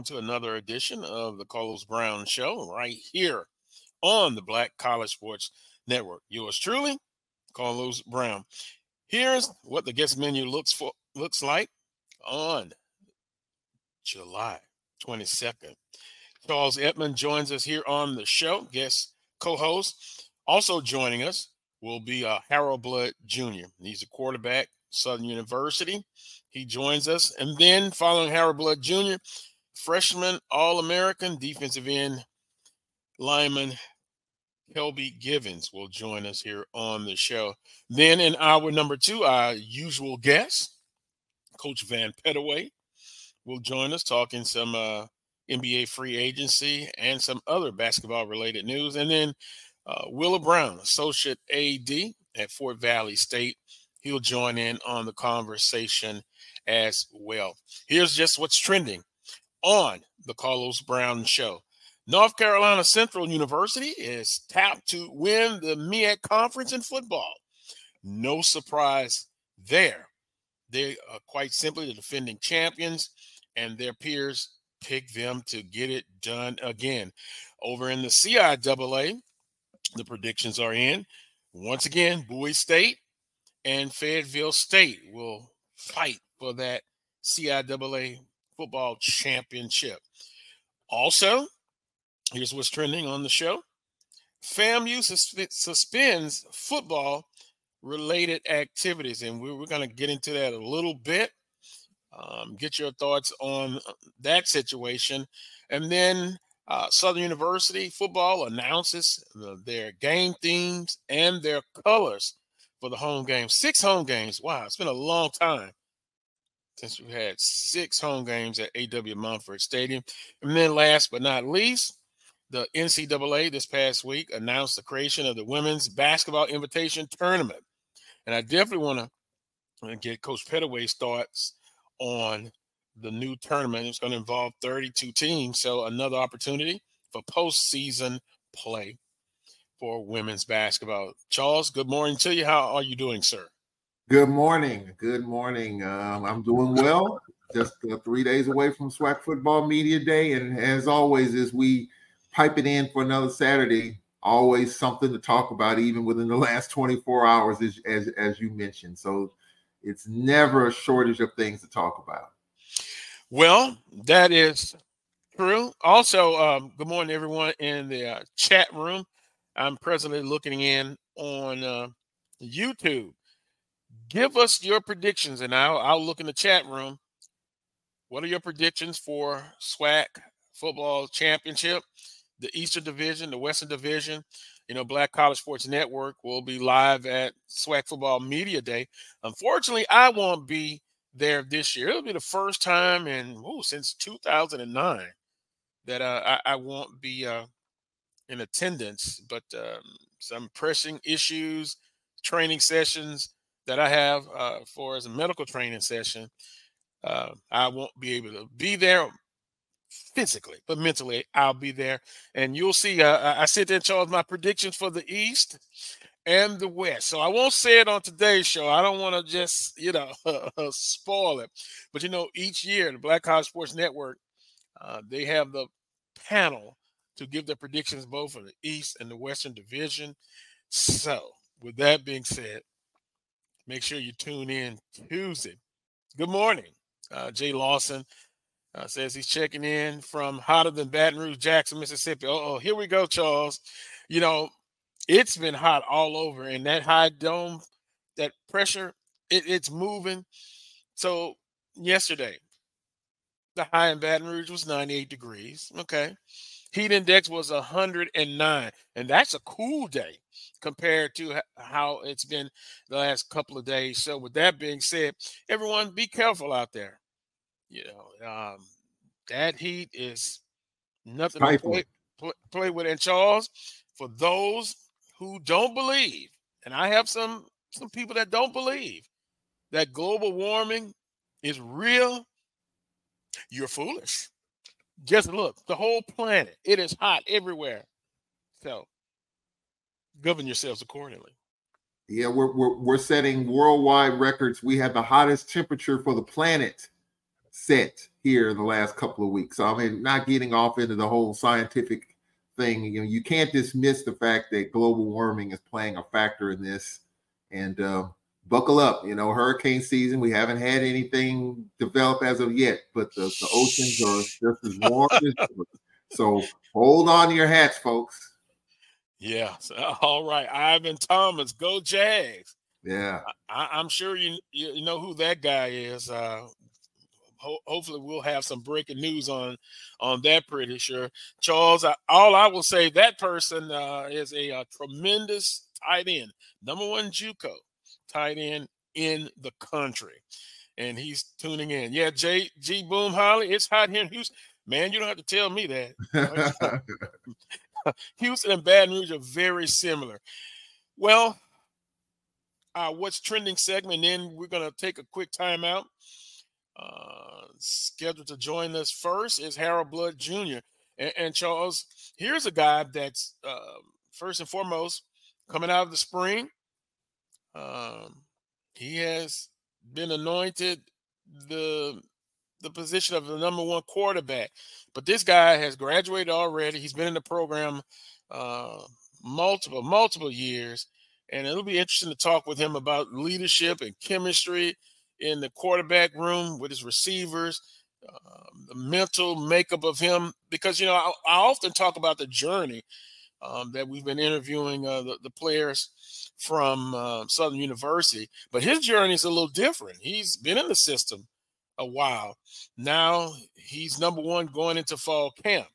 Welcome to another edition of the Carlos Brown Show right here on the Black College Sports Network. Yours truly, Carlos Brown. Here's what the guest menu looks for looks like on July 22nd. Charles Edmond joins us here on the show, guest co-host. Also joining us will be uh, Harold Blood Jr. He's a quarterback, Southern University. He joins us. And then following Harold Blood Jr., freshman All-American defensive end lineman Ckelby Givens will join us here on the show. Then in hour number two, our usual guest, Coach Vann Pettaway, will join us talking some uh, NBA free agency and some other basketball related news. And then uh, Wheeler Brown, Associate AD at Fort Valley State, he'll join in on the conversation as well. Here's just what's trending on the Carlos Brown Show. North Carolina Central University is tapped to win the MEAC conference in football. No surprise there. They are quite simply the defending champions, and their peers pick them to get it done again. Over in the CIAA, the predictions are in. Once again, Bowie State and Fayetteville State will fight for that CIAA football championship. Also, here's what's trending on the show FAMU suspends football related activities, and we're, going to get into that a little bit. Um, get your thoughts on uh, that situation. And then uh, Southern University football announces their game themes and their colors for the home games. Six home games. Wow, it's been a long time since we had six home games at A.W. Mumford Stadium. And then last but not least, the NCAA this past week announced the creation of the Women's Basketball Invitation Tournament. And I definitely want to get Coach Pettaway's thoughts on the new tournament. It's going to involve 32 teams. So another opportunity for postseason play for women's basketball. Charles, good morning to you. How are you doing, sir? Good morning. Good morning. Um, I'm doing well. Just uh, three days away from SWAC Football Media Day. And as always, as we pipe it in for another Saturday, always something to talk about, even within the last 24 hours, as, as, as you mentioned. So it's never a shortage of things to talk about. Well, that is true. Also, um, good morning, everyone in the uh, chat room. I'm presently looking in on uh, YouTube. Give us your predictions, and I'll, I'll look in the chat room. What are your predictions for SWAC football championship, the Eastern Division, the Western Division? You know, Black College Sports Network will be live at SWAC Football Media Day. Unfortunately, I won't be there this year. It'll be the first time in ooh, since 2009 that uh, I, I, won't be uh, in attendance. But um, some pressing issues, training sessions that I have uh, for as a medical training session, uh, I won't be able to be there physically, but mentally I'll be there. And you'll see, uh, I sit there and charge my predictions for the East and the West. So I won't say it on today's show. I don't want to just, you know, spoil it. But, you know, each year, the Black College Sports Network, uh, they have the panel to give their predictions both for the East and the Western Division. So, with that being said, make sure you tune in Tuesday. Good morning. Uh, Jay Lawson uh, says he's checking in from hotter than Baton Rouge, Jackson, Mississippi. Oh, here we go, Charles. You know, it's been hot all over, and that high dome, that pressure, it, it's moving. So yesterday, the high in Baton Rouge was 98 degrees. Okay. Heat index was 109, and that's a cool day compared to how it's been the last couple of days. So, with that being said, everyone be careful out there. You know, um, that heat is nothing to play, play, play with. And Charles, for those who don't believe, and I have some some people that don't believe that global warming is real, you're foolish. Just look, the whole planet, it is hot everywhere. So govern yourselves accordingly. Yeah, we're, we're, we're setting worldwide records. We have the hottest temperature for the planet set here in the last couple of weeks. So I mean, not getting off into the whole scientific thing. You know, you can't dismiss the fact that global warming is playing a factor in this. And uh, buckle up. You know, hurricane season. We haven't had anything develop as of yet, but the, the oceans are just as warm as. So hold on to your hats, folks. Yeah. All right. Ivan Thomas, go Jags. Yeah. I, am sure you you know who that guy is. Uh, ho- hopefully, we'll have some breaking news on on that. Pretty sure, Charles. I, all I will say that person uh, is a, a, tremendous tight end, number one JUCO tight end in the country, and he's tuning in. Yeah, J G Boom Holly, it's hot here in Houston. Man, you don't have to tell me that. Houston and Baton Rouge are very similar. Well, uh, what's trending segment, then we're going to take a quick timeout. Uh, scheduled to join us first is Harold Blood Jr. And, and Charles, here's a guy that's uh, first and foremost coming out of the spring. Um, he has been anointed the the position of the number one quarterback. But this guy has graduated already. He's been in the program uh, multiple, multiple years. And it'll be interesting to talk with him about leadership and chemistry in the quarterback room with his receivers, um, the mental makeup of him. Because, you know, I, I often talk about the journey um, that we've been interviewing uh, the, the, players from uh, Southern University, but his journey is a little different. He's been in the system a while. Now he's number one going into fall camp.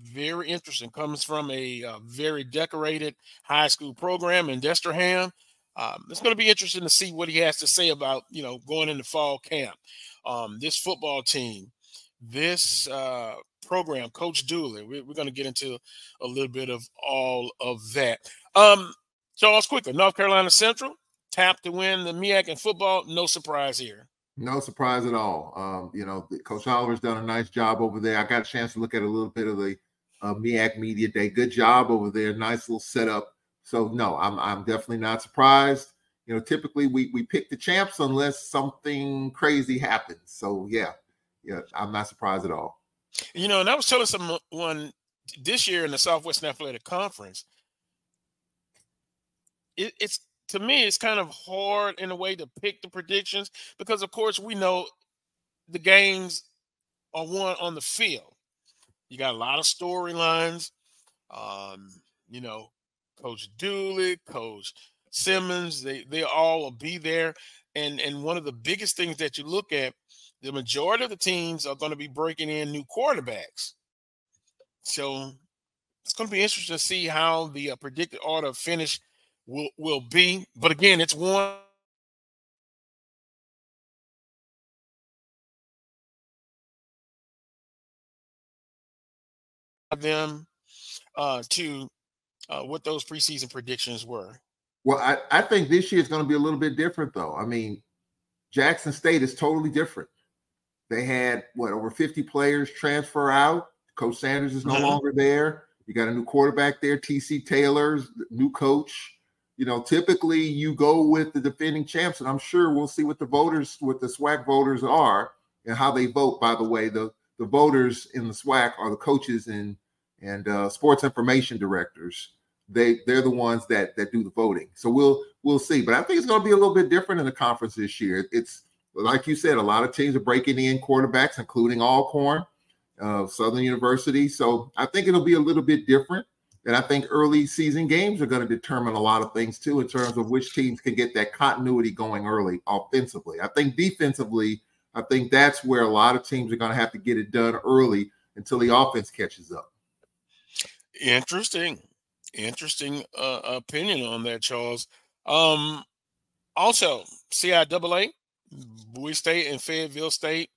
Very interesting. Comes from a, a uh, very decorated high school program in Destrehan. Um, it's going to be interesting to see what he has to say about you know going into fall camp. Um, this football team, this uh, program, Coach Dooley. We're, we're going to get into a little bit of all of that. Um, Charles Quicker, North Carolina Central, tapped to win the MEAC in football. No surprise here. No surprise at all. Um, you know, Coach Oliver's done a nice job over there. I got a chance to look at a little bit of the uh, MEAC Media Day. Good job over there. Nice little setup. So no, I'm I'm definitely not surprised. You know, typically we we pick the champs unless something crazy happens. So yeah, yeah, I'm not surprised at all. You know, and I was telling someone this year in the Southwestern Athletic Conference, it, it's to me, it's kind of hard in a way to pick the predictions because, of course, we know the games are won on the field. You got a lot of storylines. Um, you know, Coach Dooley, Coach Simmons, they they all will be there. And and one of the biggest things that you look at, the majority of the teams are going to be breaking in new quarterbacks. So it's going to be interesting to see how the uh, predicted order finish will will be. But again, it's one of them uh, to uh, what those preseason predictions were. Well, I, I think this year is going to be a little bit different, though. I mean, Jackson State is totally different. They had what over 50 players transfer out. Coach Sanders is no mm-hmm. longer there. You got a new quarterback there, TC Taylor's new coach you know, typically you go with the defending champs, and I'm sure we'll see what the voters, what the SWAC voters are, and how they vote. By the way, the the voters in the SWAC are the coaches and and uh, sports information directors. They they're the ones that that do the voting. So we'll we'll see. But I think it's going to be a little bit different in the conference this year. It's like you said, a lot of teams are breaking in quarterbacks, including Alcorn, uh, Southern University. So I think it'll be a little bit different. And I think early season games are going to determine a lot of things too, in terms of which teams can get that continuity going early offensively. I think defensively, I think that's where a lot of teams are going to have to get it done early until the offense catches up. Interesting, interesting uh, opinion on that, Charles. Um, also, CIAA, Bowie State and Fayetteville State.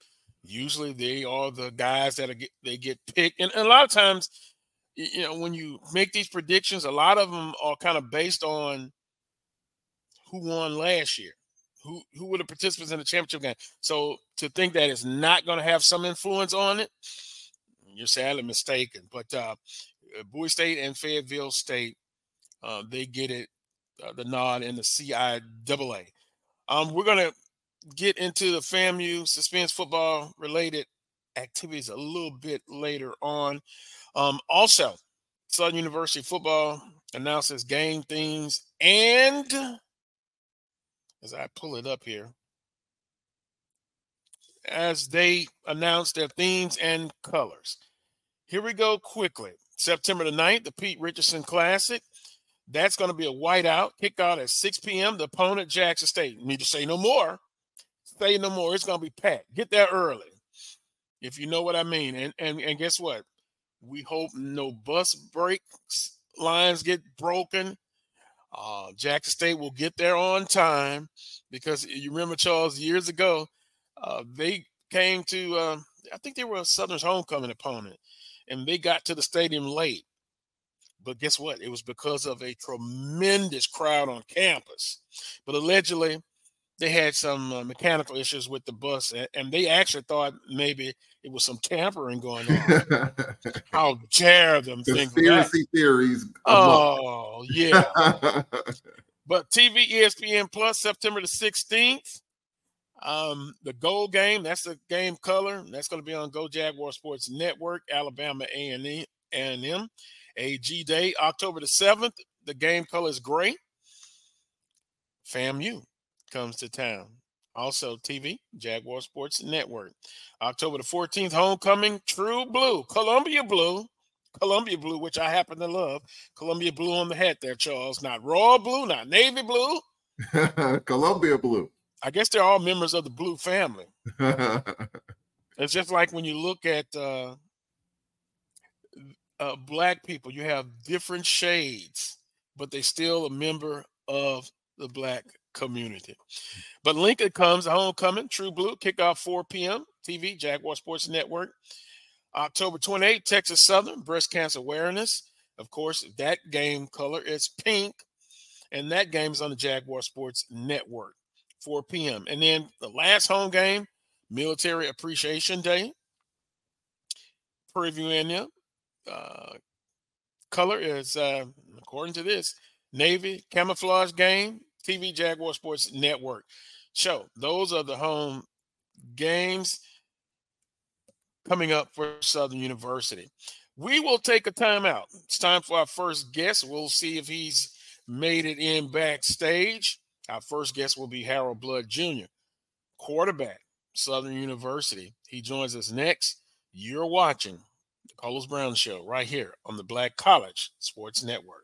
Usually, they are the guys that get, they get picked, and, and a lot of times you know, when you make these predictions, a lot of them are kind of based on who won last year, who who were the participants in the championship game. So to think that it's not going to have some influence on it, you're sadly mistaken. But uh, Bowie State and Fayetteville State, uh, they get it, uh, the nod in the CIAA. Um, we're gonna get into the FAMU suspense football related activities a little bit later on. Um, also, Southern University football announces game themes and as I pull it up here, as they announce their themes and colors. Here we go quickly. September the 9th, the Pete Richardson Classic. That's going to be a whiteout. Kick out at 6 p.m. The opponent, Jackson State. Need to say no more. Say no more. It's going to be packed. Get there early, if you know what I mean. And and and guess what? We hope no bus breaks lines get broken. Uh, Jackson State will get there on time because you remember Charles years ago, uh, they came to. Uh, I think they were a Southern's homecoming opponent, and they got to the stadium late. But guess what? It was because of a tremendous crowd on campus. But allegedly, they had some uh, mechanical issues with the bus, and, and, they actually thought maybe it was some tampering going on. How dare them think Conspiracy theories. Oh, yeah. but TV ESPN Plus, September the 16th. Um, the gold game, that's the game color. That's going to be on Go Jaguar Sports Network, Alabama A&E and M. AG Day, October the 7th. The game color is gray. FAMU comes to town. Also, TV, Jaguar Sports Network. October the 14th, homecoming, True Blue, Columbia Blue, Columbia Blue, which I happen to love. Columbia Blue on the hat there, Charles. Not Royal Blue, not Navy Blue. Columbia Blue. I guess they're all members of the Blue family. it's just like when you look at uh, uh, black people, you have different shades, but they still a member of the black community. But Lincoln comes, homecoming, True Blue, kickoff 4 p.m. TV, Jaguar Sports Network. October 28th, Texas Southern, breast cancer awareness. Of course, that game color is pink, and that game is on the Jaguar Sports Network, 4 p.m. And then the last home game, Military Appreciation Day. Previewing them. Uh, color is, uh, according to this, Navy camouflage game, TV Jaguar Sports Network. So those are the home games coming up for Southern University. We will take a timeout. It's time for our first guest. We'll see if he's made it in backstage. Our first guest will be Harold Blood Jr., quarterback, Southern University. He joins us next. You're watching the Carlos Brown Show right here on the Black College Sports Network.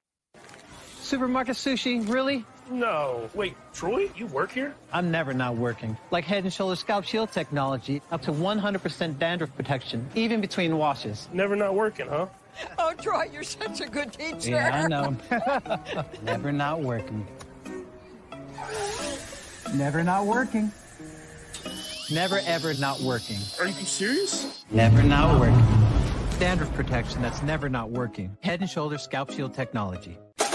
Supermarket sushi, really? No. Wait, Troy, you work here? I'm never not working. Like Head & Shoulders Scalp Shield technology, up to 100% dandruff protection, even between washes. Never not working, huh? Oh, Troy, you're such a good teacher. Yeah, I know. never not working. Never not working. Never ever not working. Are you serious? Never not working. Dandruff protection that's never not working. Head & Shoulders Scalp Shield technology.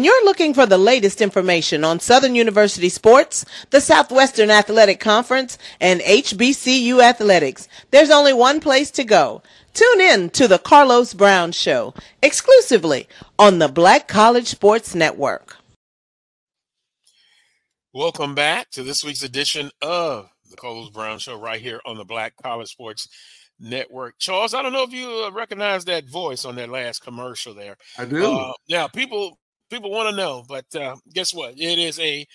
When you're looking for the latest information on Southern University sports, the Southwestern Athletic Conference, and HBCU athletics. There's only one place to go. Tune in to the Carlos Brown Show exclusively on the Black College Sports Network. Welcome back to this week's edition of the Carlos Brown Show right here on the Black College Sports Network. Charles, I don't know if you uh, recognize that voice on that last commercial there. I do. Uh, yeah, people people want to know, but uh, guess what? It is a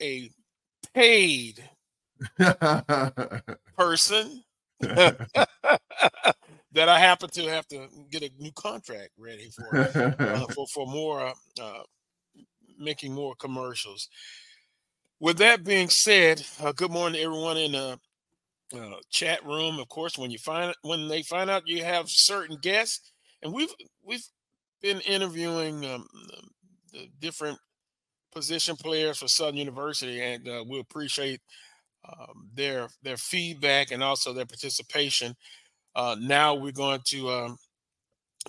a paid person that I happen to have to get a new contract ready for uh, for for more uh, making more commercials. With that being said, uh, good morning to everyone in the uh, chat room. Of course, when you find when they find out you have certain guests, and we've we've been interviewing um, the different position players for Southern University, and uh, we appreciate um, their their feedback and also their participation. Uh, now we're going to um,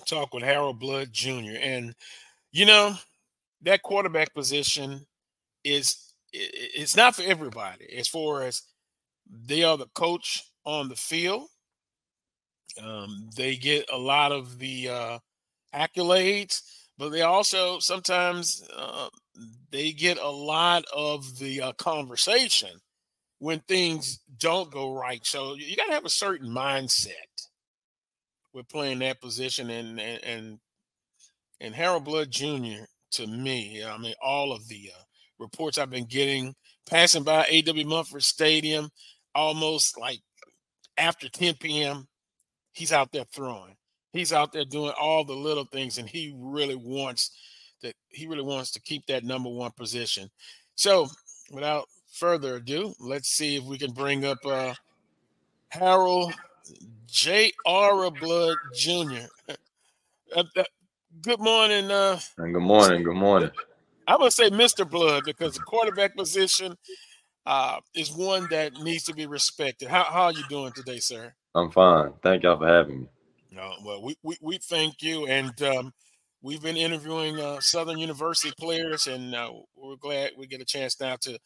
talk with Harold Blood Jr. and you know that quarterback position is it's not for everybody as far as they are the coach on the field. Um, they get a lot of the uh, accolades, but they also sometimes uh, they get a lot of the uh, conversation when things don't go right. So you got to have a certain mindset with playing that position. And and and, and Harold Blood Jr. to me, I mean, all of the uh, reports I've been getting passing by A.W. Mumford Stadium almost like after 10 p.m. He's out there throwing. He's out there doing all the little things, and he really wants that. He really wants to keep that number one position. So, without further ado, let's see if we can bring up uh, Harold J. R. Blood Jr. Uh, uh, good morning. Uh, and good morning. Good morning. I'm gonna say Mr. Blood because the quarterback position uh, is one that needs to be respected. How, how are you doing today, sir? I'm fine. Thank y'all for having me. No, well, we, we, we thank you. And um, we've been interviewing uh, Southern University players, and uh, we're glad we get a chance now to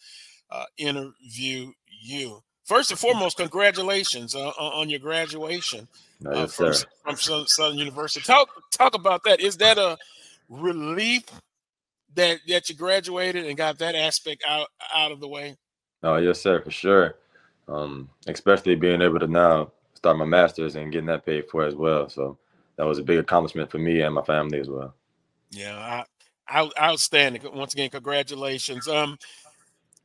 uh, interview you. First and foremost, congratulations uh, on your graduation uh, yes, from, from Southern University. Talk talk about that. Is that a relief that that you graduated and got that aspect out out of the way? Oh yes, sir, for sure. Um, especially being able to now start my master's and getting that paid for as well. So that was a big accomplishment for me and my family as well. Yeah, I, outstanding. Once again, congratulations. Um,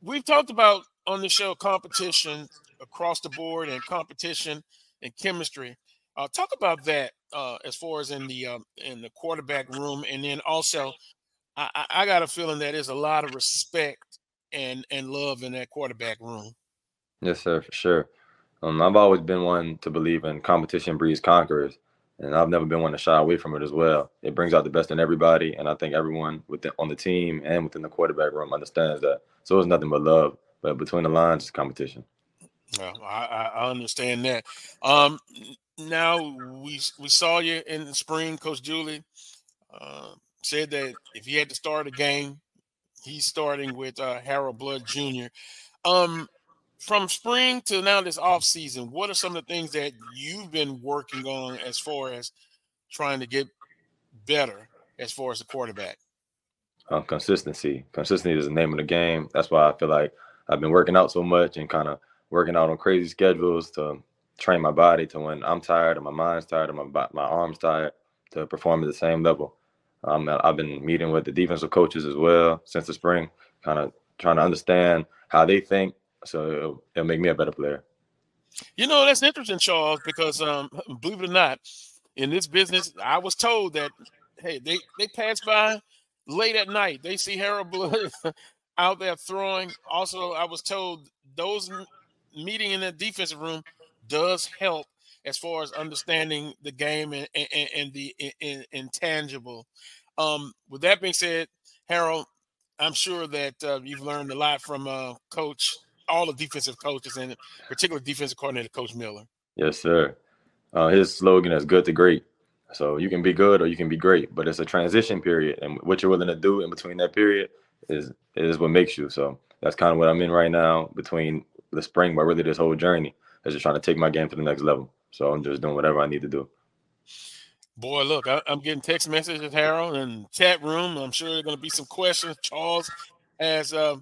we've talked about on the show competition across the board and competition and chemistry. Uh, talk about that uh, as far as in the um, in the quarterback room, and then also, I, I got a feeling that there's a lot of respect and and love in that quarterback room. Yes, sir, for sure. Um, I've always been one to believe in competition breeds conquerors, and I've never been one to shy away from it as well. It brings out the best in everybody, and I think everyone within on the team and within the quarterback room understands that. So it's nothing but love, but between the lines, it's competition. Well, I, I understand that. Um, now we we saw you in the spring, Coach Dooley uh, said that if he had to start a game, He's starting with uh, Harold Blood Jr. Um, from spring to now this off season, what are some of the things that you've been working on as far as trying to get better as far as the quarterback? Uh, consistency. Consistency is the name of the game. That's why I feel like I've been working out so much and kind of working out on crazy schedules to train my body to when I'm tired and my mind's tired and my my arms tired to perform at the same level. Um, I've been meeting with the defensive coaches as well since the spring, kind of trying to understand how they think, so it'll, it'll, make me a better player. You know, that's interesting, Charles, because um, believe it or not, in this business, I was told that hey, they they pass by late at night, they see Harold Blood out there throwing. Also, I was told those meeting in the defensive room does help as far as understanding the game and, and, and the intangible. Um, with that being said, Harold, I'm sure that uh, you've learned a lot from uh, Coach, all the defensive coaches, and particularly defensive coordinator Coach Miller. Yes, sir. Uh, his slogan is "Good to Great." So you can be good or you can be great, but it's a transition period, and what you're willing to do in between that period is is what makes you. So that's kind of what I'm in right now between the spring, but really this whole journey is just trying to take my game to the next level. So I'm just doing whatever I need to do. Boy, look, I, am getting text messages, Harold, and chat room. I'm sure there are going to be some questions. Charles has uh,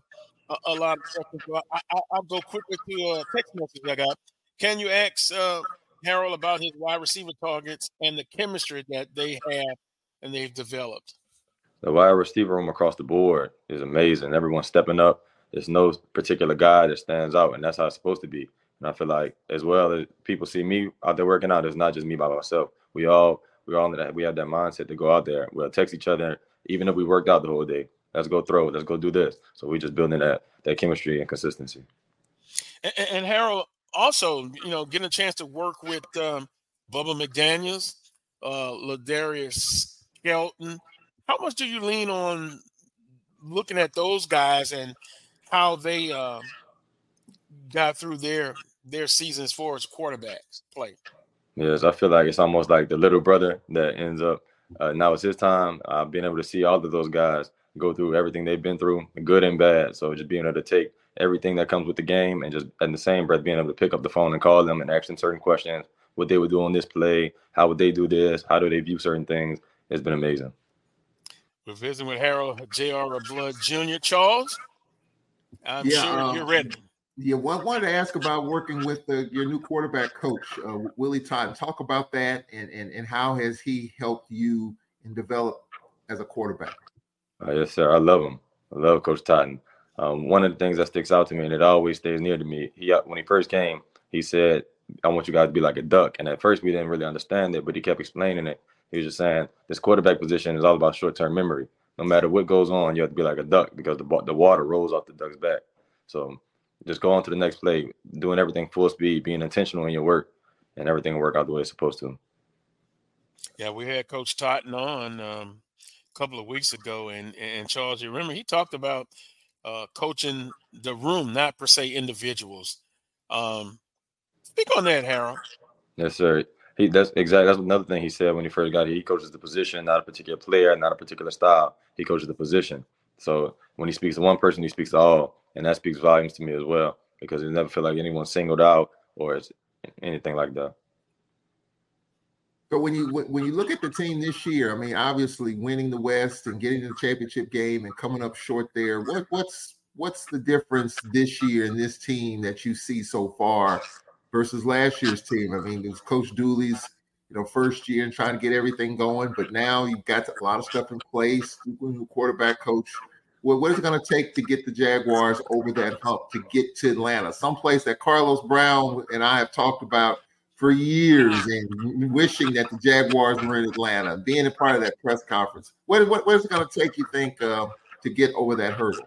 a, a, lot of questions. So I, will go quickly to a text message I got. Can you ask uh, Harold about his wide receiver targets and the chemistry that they have and they've developed? The wide receiver room across the board is amazing. Everyone's stepping up. There's no particular guy that stands out, and that's how it's supposed to be. And I feel like as well as people see me out there working out, it's not just me by myself. We all we all that we have that mindset to go out there. We'll text each other, even if we worked out the whole day. Let's go throw. Let's go do this. So we just building that that chemistry and consistency. And, and Harold also, you know, getting a chance to work with um, Bubba McDaniels, uh, Ladarius Skelton. How much do you lean on looking at those guys and how they uh, got through their their season as far as quarterbacks play? Yes, I feel like it's almost like the little brother that ends up. Uh, now it's his time. Uh, being able to see all of those guys go through everything they've been through, good and bad. So just being able to take everything that comes with the game and just in the same breath being able to pick up the phone and call them and ask them certain questions, what they would do on this play, how would they do this, how do they view certain things. It's been amazing. We're visiting with Harold J.R. Blood Jr. Charles. I'm yeah, sure um, you're ready. Yeah, well, I wanted to ask about working with the, your new quarterback coach, uh, Willie Totten. Talk about that and, and and how has he helped you and develop as a quarterback? Uh, yes, sir. I love him. I love Coach Totten. Um, one of the things that sticks out to me and it always stays near to me. He uh, when he first came, he said, "I want you guys to be like a duck." And at first, we didn't really understand it, but he kept explaining it. He was just saying, "This quarterback position is all about short-term memory. No matter what goes on, you have to be like a duck because the the water rolls off the duck's back." So just go on to the next play, doing everything full speed, being intentional in your work, and everything will work out the way it's supposed to. Yeah, we had Coach Totten on um, couple of weeks ago, and and Charles, you remember he talked about uh, coaching the room, not per se individuals. Um, speak on that, Harold. Yes, sir. He that's exactly that's another thing he said when he first got here. He coaches the position, not a particular player, not a particular style. He coaches the position. So when he speaks to one person, he speaks to all and that speaks volumes to me as well because it never feel like anyone singled out or anything like that. So when you when you look at the team this year, I mean, obviously winning the West and getting to the championship game and coming up short there, what what's what's the difference this year in this team that you see so far versus last year's team? I mean, it was Coach Dooley's you know first year and trying to get everything going, but now you've got a lot of stuff in place. New quarterback coach well, what is it going to take to get the Jaguars over that hump to get to Atlanta, someplace that Carlos Brown and I have talked about for years and wishing that the Jaguars were in Atlanta, being a part of that press conference. What, what, what is it going to take, you think, uh, to get over that hurdle?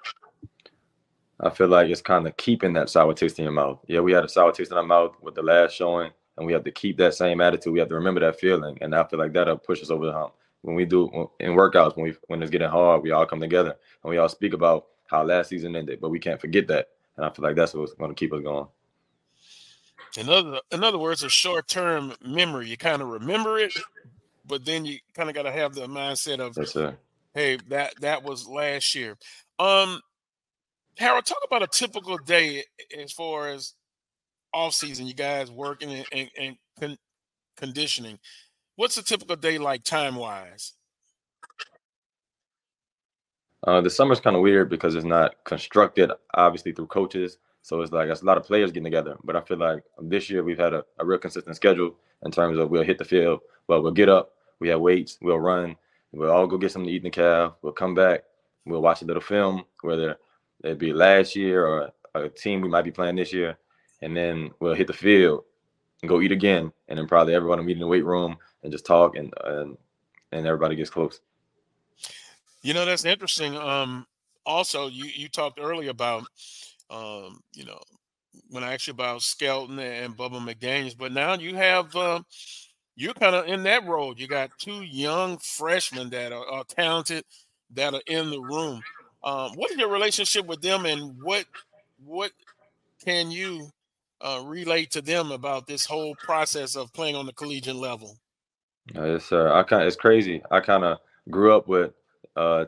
I feel like it's kind of keeping that sour taste in your mouth. Yeah, we had a sour taste in our mouth with the last showing, and we have to keep that same attitude. We have to remember that feeling, and I feel like that'll push us over the hump when we do in workouts when we when it's getting hard, we all come together and we all speak about how last season ended, but we can't forget that. And I feel like that's what's going to keep us going. In other in other words, a short term memory. You kind of remember it, but then you kind of got to have the mindset of, yes, hey, that that was last year. Um, Harold, talk about a typical day as far as off season. You guys working and, and, and con- conditioning what's a typical day like time wise? Uh, the summer's kind of weird because it's not constructed obviously through coaches. So it's like it's a lot of players getting together. But I feel like this year we've had a, a real consistent schedule in terms of we'll hit the field, but we'll get up, we have weights, we'll run, we'll all go get something to eat in the cab, we'll come back, we'll watch a little film, whether it be last year or a team we might be playing this year, and then we'll hit the field and go eat again, and then probably everyone will meet in the weight room and just talk and and and everybody gets close. You know, that's interesting. Um, also, you you talked earlier about, um, you know, when I asked you about Skelton and Bubba McDaniels, but now you have uh, you're kind of in that role. You got two young freshmen that are, are talented that are in the room. Um, what is your relationship with them, and what what can you uh, relate to them about this whole process of playing on the collegiate level? Uh, yes, sir. I kind it's crazy. I kind of grew up with uh.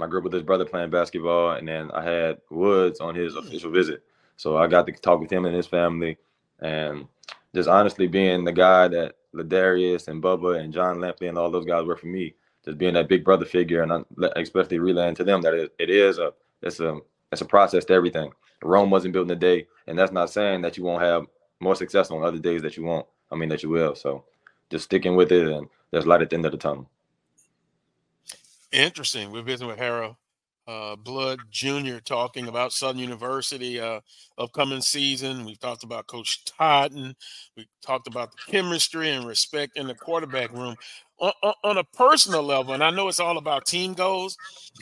I grew up with his brother playing basketball, and then I had Woods on his hmm. official visit. So I got to talk with him and his family, and just honestly being the guy that Ladarius and Bubba and John Lampley and all those guys were for me, just being that big brother figure, and I, especially relaying to them that it, it is a it's a it's a process to everything. Rome wasn't built in a day, and that's not saying that you won't have more success on other days that you won't. I mean that you will. So just sticking with it, and there's light at the end of the tunnel. Interesting. We're visiting with Harold uh, Blood Jr. talking about Southern University uh, upcoming season. We've talked about Coach Totten. We talked about the chemistry and respect in the quarterback room. On, on a personal level, and I know it's all about team goals.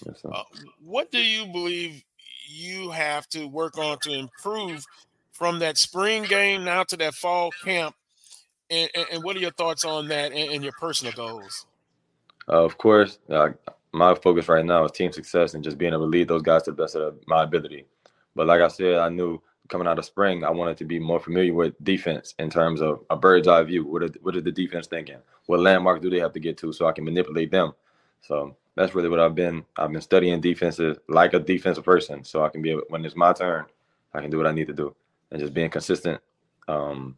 Yes, uh, what do you believe you have to work on to improve from that spring game now to that fall camp? And, and, and what are your thoughts on that and, and your personal goals? Uh, of course, my focus right now is team success and just being able to lead those guys to the best of my ability. But like I said, I knew coming out of spring, I wanted to be more familiar with defense in terms of a bird's eye view. What are, what are the defense thinking? What landmark do they have to get to so I can manipulate them? So that's really what I've been. I've been studying defenses like a defensive person, so I can be able, when it's my turn, I can do what I need to do, and just being consistent, um,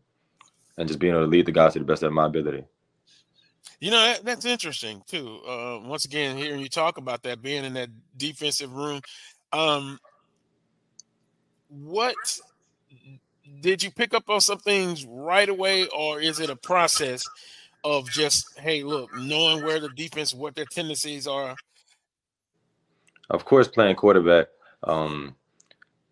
and just being able to lead the guys to the best of my ability. You know, that, that's interesting too. Uh, once again, hearing you talk about that being in that defensive room, um, what did you pick up on some things right away, or is it a process of just, hey, look, knowing where the defense, what their tendencies are? Of course, playing quarterback, um,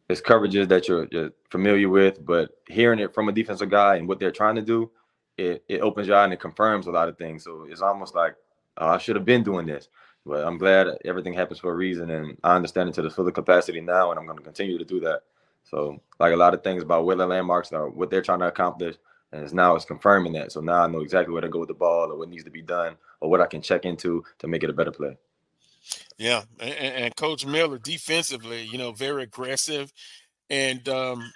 it's coverages that you're, you're familiar with, but hearing it from a defensive guy and what they're trying to do, it, it opens your eye and it confirms a lot of things. So it's almost like oh, I should have been doing this, but I'm glad everything happens for a reason, and I understand it to the full capacity now, and I'm going to continue to do that. So like a lot of things about the landmarks are, what they're trying to accomplish, and it's now it's confirming that. So now I know exactly where to go with the ball, or what needs to be done, or what I can check into to make it a better play. Yeah, and, and Coach Miller defensively, you know, very aggressive, and um,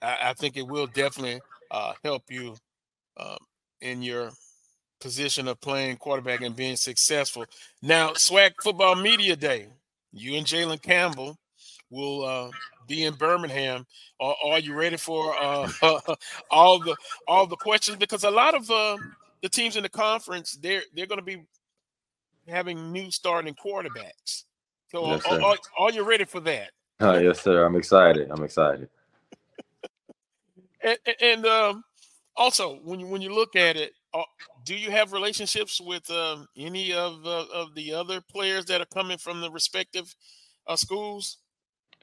I, I think it will definitely uh, help you um, in your position of playing quarterback and being successful. Now, SWAC Football Media Day, you and Jalen Campbell will uh, be in Birmingham. Are, are you ready for uh, all the all the questions? Because a lot of uh, the teams in the conference they're they're going to be having new starting quarterbacks. So, yes, are, are, are, you ready for that? Oh, yes, sir. I'm excited. I'm excited. and, and um, also, when you when you look at it, uh, do you have relationships with um, any of uh, of the other players that are coming from the respective uh, schools?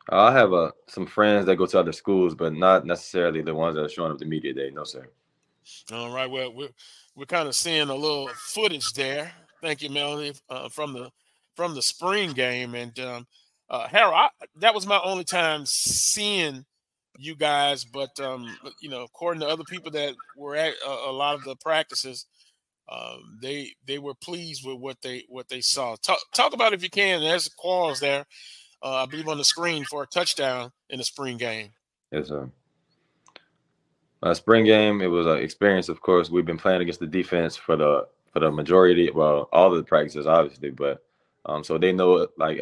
I have uh, some friends that go to other schools, but not necessarily the ones that are showing up the media day. No, sir. All right. Well, we're we're kind of seeing a little footage there. Thank you, Melanie, uh, from the from the spring game. And um, uh, Harold, I, that was my only time seeing you guys, but um, you know, according to other people that were at a, a lot of the practices, um, they they were pleased with what they what they saw. Talk, talk about if you can. There's Qualls there, uh, I believe, on the screen for a touchdown in the spring game. Yes, sir. Uh, spring game, it was an experience. Of course, we've been playing against the defense for the for the majority, well, all the practices, obviously, but um, so they know like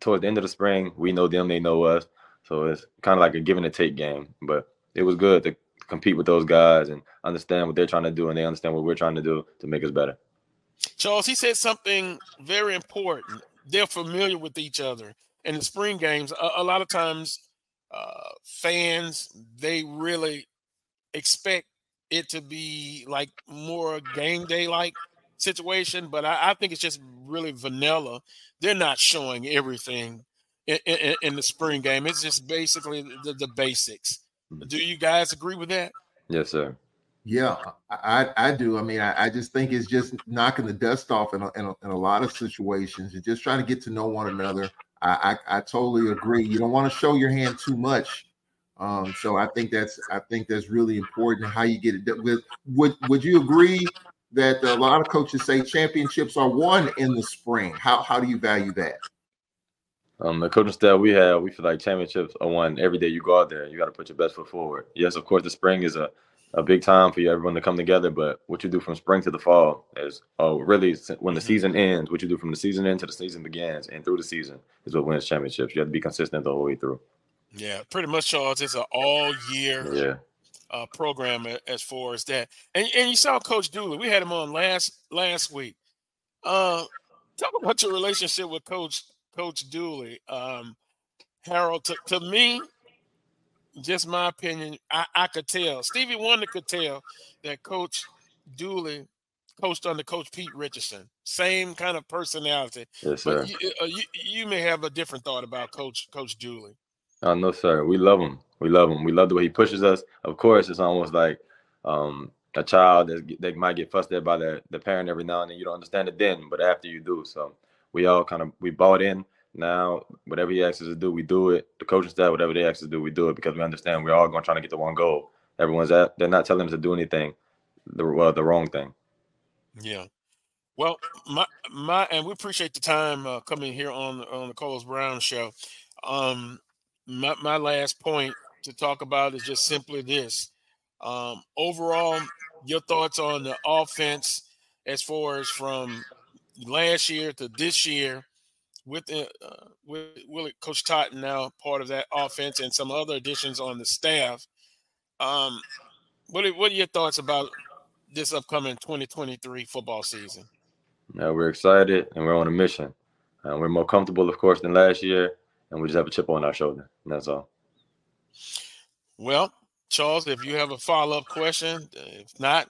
towards the end of the spring, we know them, they know us. So it's kind of like a give and take game. But it was good to compete with those guys and understand what they're trying to do and they understand what we're trying to do to make us better. Charles, he said something very important. They're familiar with each other. In the spring games, a, a lot of times uh, fans, they really expect it to be like more game day like situation, but I, I, think it's just really vanilla. They're not showing everything in, in, in the spring game. It's just basically the, the basics. Mm-hmm. Do you guys agree with that? Yes, sir. Yeah, I, I do. I mean, I, I just think it's just knocking the dust off in a, in a, in a lot of situations and just trying to get to know one another. I, I, I totally agree. You don't want to show your hand too much. Um, so I think that's I think that's really important how you get it. With would would you agree that a lot of coaches say championships are won in the spring? How how do you value that? Um, the coaching staff we have, we feel like championships are won every day you go out there. You got to put your best foot forward. Yes, of course, the spring is a a big time for you, everyone to come together. But what you do from spring to the fall is, oh, really, when the season ends, what you do from the season end to the season begins and through the season is what wins championships. You have to be consistent the whole way through. Yeah, pretty much, Charles. It's an all year Yeah. uh, program as far as that. And and you saw Coach Dooley. We had him on last last week. Uh, talk about your relationship with Coach Coach Dooley. Um, Harold, to, to me, just my opinion, I, I could tell. Stevie Wonder could tell that Coach Dooley coached under Coach Pete Richardson. Same kind of personality. Yes, sir. But you, uh, you, you may have a different thought about Coach Coach Dooley. Oh no, sir. We love him. We love him. We love the way he pushes us. Of course, it's almost like um, a child that they might get fussed at by the, the parent every now and then. You don't understand it then, but after you do. So we all kind of we bought in. Now, whatever he asks us to do, we do it. The coaching staff, whatever they ask us to do, we do it because we understand we're all going trying to get to one goal. Everyone's at. They're not telling us to do anything, the well, the wrong thing. Yeah. Well, my my and we appreciate the time uh, coming here on on the Carlos Brown show. Um, my my last point to talk about is just simply this. Um, overall, your thoughts on the offense as far as from last year to this year with the, uh, with Willie Coach Totten now part of that offense and some other additions on the staff. Um, what are, what are your thoughts about this upcoming 2023 football season? Yeah, we're excited and we're on a mission. Uh, we're more comfortable, of course, than last year, and we just have a chip on our shoulder. And that's all. Well, Charles, if you have a follow up question, if not,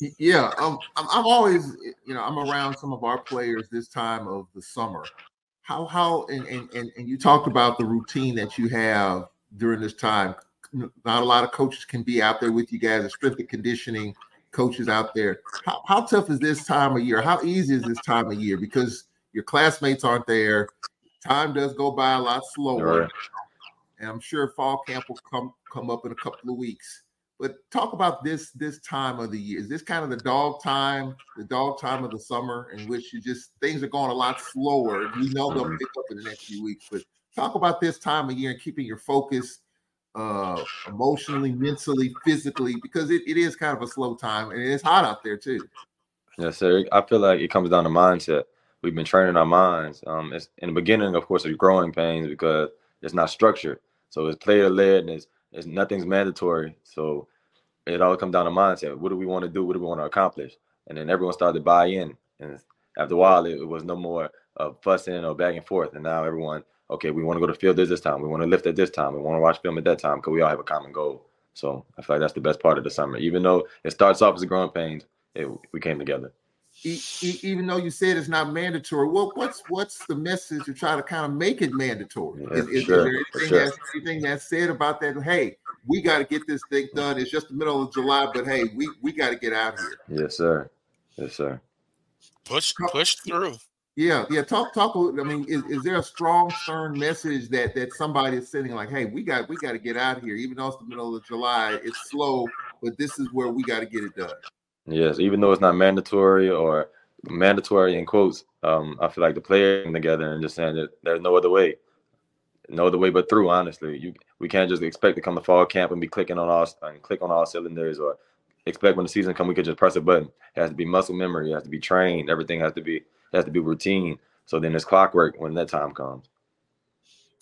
Yeah, um, I'm, I'm always, you know, I'm around some of our players this time of the summer. How, how, and, and, and, and you talked about the routine that you have during this time. Not a lot of coaches can be out there with you guys, the strength and conditioning coaches out there. How, how tough is this time of year? How easy is this time of year? Because your classmates aren't there. Time does go by a lot slower. Right. And I'm sure fall camp will come come up in a couple of weeks. But talk about this this time of the year. Is this kind of the dog time, the dog time of the summer, in which you just things are going a lot slower? We know they'll Mhm. pick up in the next few weeks, but talk about this time of year and keeping your focus uh emotionally, mentally, physically, because it, it is kind of a slow time and it's hot out there too. Yes, sir. I feel like it comes down to mindset. We've been training our minds. Um, it's in the beginning, of course, it's growing pains because it's not structured. So it's player led and it's, it's nothing's mandatory. So it all comes down to mindset. What do we want to do? What do we want to accomplish? And then everyone started to buy in. And after a while, it, it was no more uh, fussing or back and forth. And now everyone, okay, we want to go to field this, this time. We want to lift at this time. We want to watch film at that time because we all have a common goal. So I feel like that's the best part of the summer. Even though it starts off as a growing pains, it, we came together. E- e- even though you said it's not mandatory, well, what's what's the message to try to kind of make it mandatory? Yeah, is, is, is there anything sure. that's anything that's said about that? Hey, we got to get this thing done. It's just the middle of July, but hey, we we got to get out here. Yes, sir. Yes, sir. push push through. Yeah, yeah. Talk, talk. I mean, is, is there a strong, stern message that that somebody is sending? Like, hey, we got we got to get out here. Even though it's the middle of July, it's slow, but this is where we got to get it done. Yes, even though it's not mandatory or mandatory in quotes, um, I feel like the players together and just saying that there's no other way, no other way but through. Honestly, you we can't just expect to come to fall camp and be clicking on all and click on all cylinders or expect when the season come we could just press a button. It has to be muscle memory. It has to be trained. Everything has to be has to be routine. So then it's clockwork when that time comes.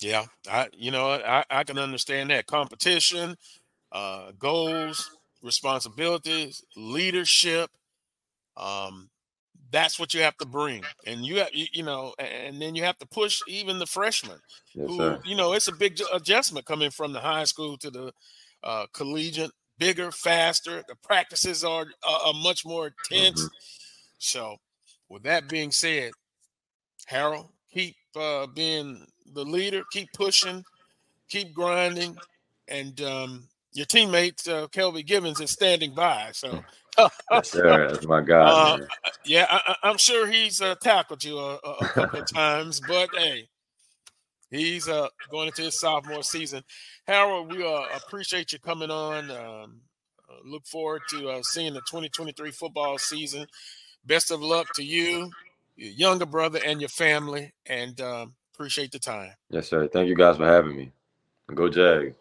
Yeah, I you know I I can understand that competition, uh, goals, responsibilities, leadership. Um, that's what you have to bring, and you have you, you know, and then you have to push even the freshmen. Yes, who sir. you know it's a big adjustment coming from the high school to the uh, collegiate, bigger, faster. The practices are are, are much more intense. Mhm. So, with that being said, Harold, keep uh, being the leader, keep pushing, keep grinding, and um, your teammate uh, Ckelby Givens is standing by. So, Yes, sir. That's my guy. Uh, yeah, I, I- I'm sure he's uh, tackled you a, a, a couple of times, but hey, he's uh, going into his sophomore season. Harold, we uh, appreciate you coming on. Um, uh, look forward to uh, seeing the 2023 football season. Best of luck to you, your younger brother, and your family, and um, appreciate the time. Yes, sir. Thank you guys for having me. Go Jags.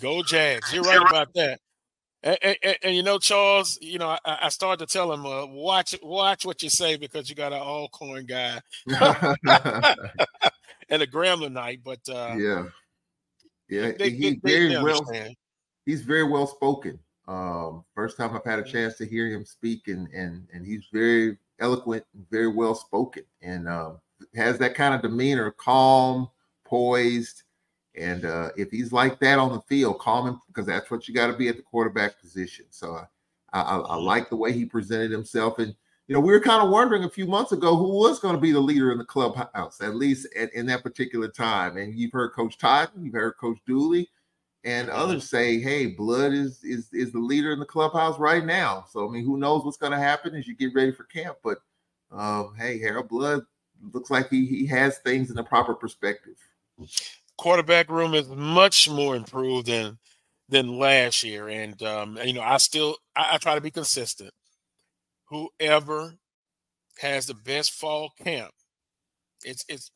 Go Jags! You're right about that. And, and, and, you know, Charles, you know, I, I started to tell him, uh, watch, watch what you say because you got an Alcorn guy and a Grambling night. But uh, yeah, yeah, they, he's they, very they well. He's very well spoken. Um, first time I've had a chance to hear him speak, and and and he's very eloquent, very well spoken, and um, has that kind of demeanor, calm, poised and uh, if he's like that on the field, calm him because that's what you got to be at the quarterback position. So I, I, I, mm-hmm. like the way he presented himself. And, you know, we were kind of wondering a few months ago who was going to be the leader in the clubhouse, at least at, in that particular time. And you've heard Coach Todd, you've heard Coach Dooley, and mm-hmm. others say, hey, Blood is, is, is the leader in the clubhouse right now. So, I mean, who knows what's going to happen as you get ready for camp. But, um, hey, Harold Blood looks like he, he has things in the proper perspective quarterback room is much more improved than than last year. And um, you know, I still I, I try to be consistent. Whoever has the best fall camp, it's it's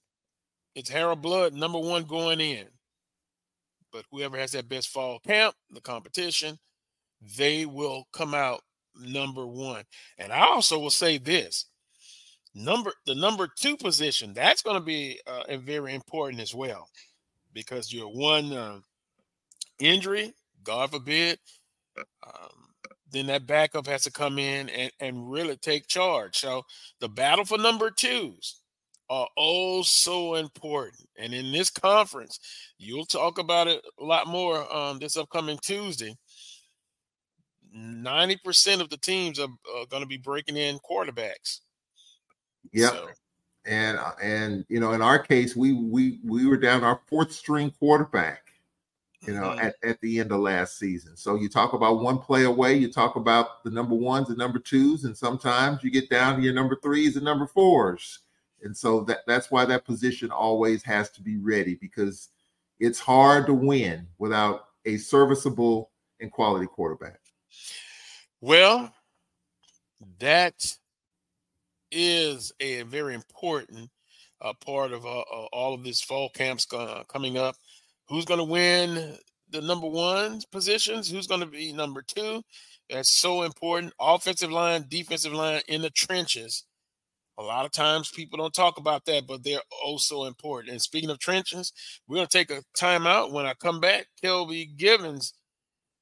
it's Harold Blood number one going in. But whoever has that best fall camp, the competition, they will come out number one. And I also will say this: number the number two position that's going to be uh, very important as well because you're one uh, injury, God forbid, um, then that backup has to come in and, and really take charge. So the battle for number twos are oh so important. And in this conference, you'll talk about it a lot more um, this upcoming Tuesday. 90% of the teams are, are going to be breaking in quarterbacks. Yep. So, and uh, and you know in our case we we we were down our fourth string quarterback you know mm-hmm. at, at the end of last season. So you talk about one play away you talk about the number ones and number twos and sometimes you get down to your number threes and number fours. And so that that's why that position always has to be ready because it's hard to win without a serviceable and quality quarterback. Well that is a very important uh, part of uh, uh all of this fall camps coming up. Who's going to win the number one positions? Who's going to be number two? That's so important. Offensive line, defensive line in the trenches. A lot of times people don't talk about that, but they're also important. And speaking of trenches, we're going to take a timeout. When I come back, Ckelby Givens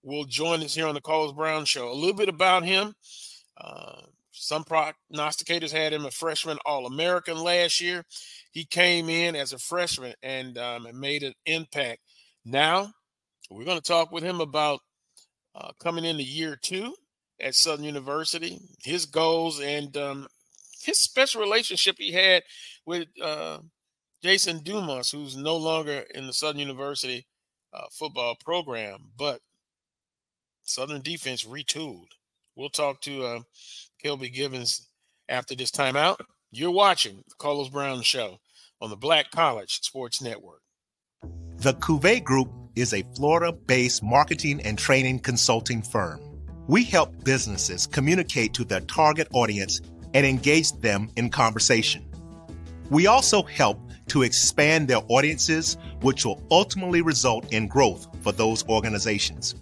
will join us here on the Carlos Brown Show. A little bit about him. Uh, some prognosticators had him a freshman All American last year. He came in as a freshman and um, made an impact. Now, we're going to talk with him about uh, coming into year two at Southern University, his goals, and um, his special relationship he had with uh, Jason Dumas, who's no longer in the Southern University uh, football program, but Southern defense retooled. We'll talk to Ckelby Givens after this timeout. You're watching the Carlos Brown Show on the Black College Sports Network. The Cuvée Group is a Florida based marketing and training consulting firm. We help businesses communicate to their target audience and engage them in conversation. We also help to expand their audiences, which will ultimately result in growth for those organizations.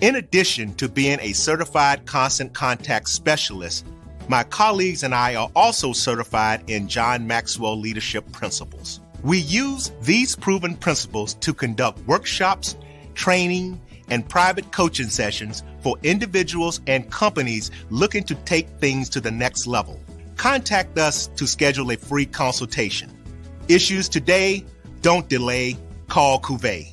In addition to being a certified constant contact specialist, my colleagues and I are also certified in John Maxwell Leadership Principles. We use these proven principles to conduct workshops, training, and private coaching sessions for individuals and companies looking to take things to the next level. Contact us to schedule a free consultation. Issues today, don't delay, call Cuvée.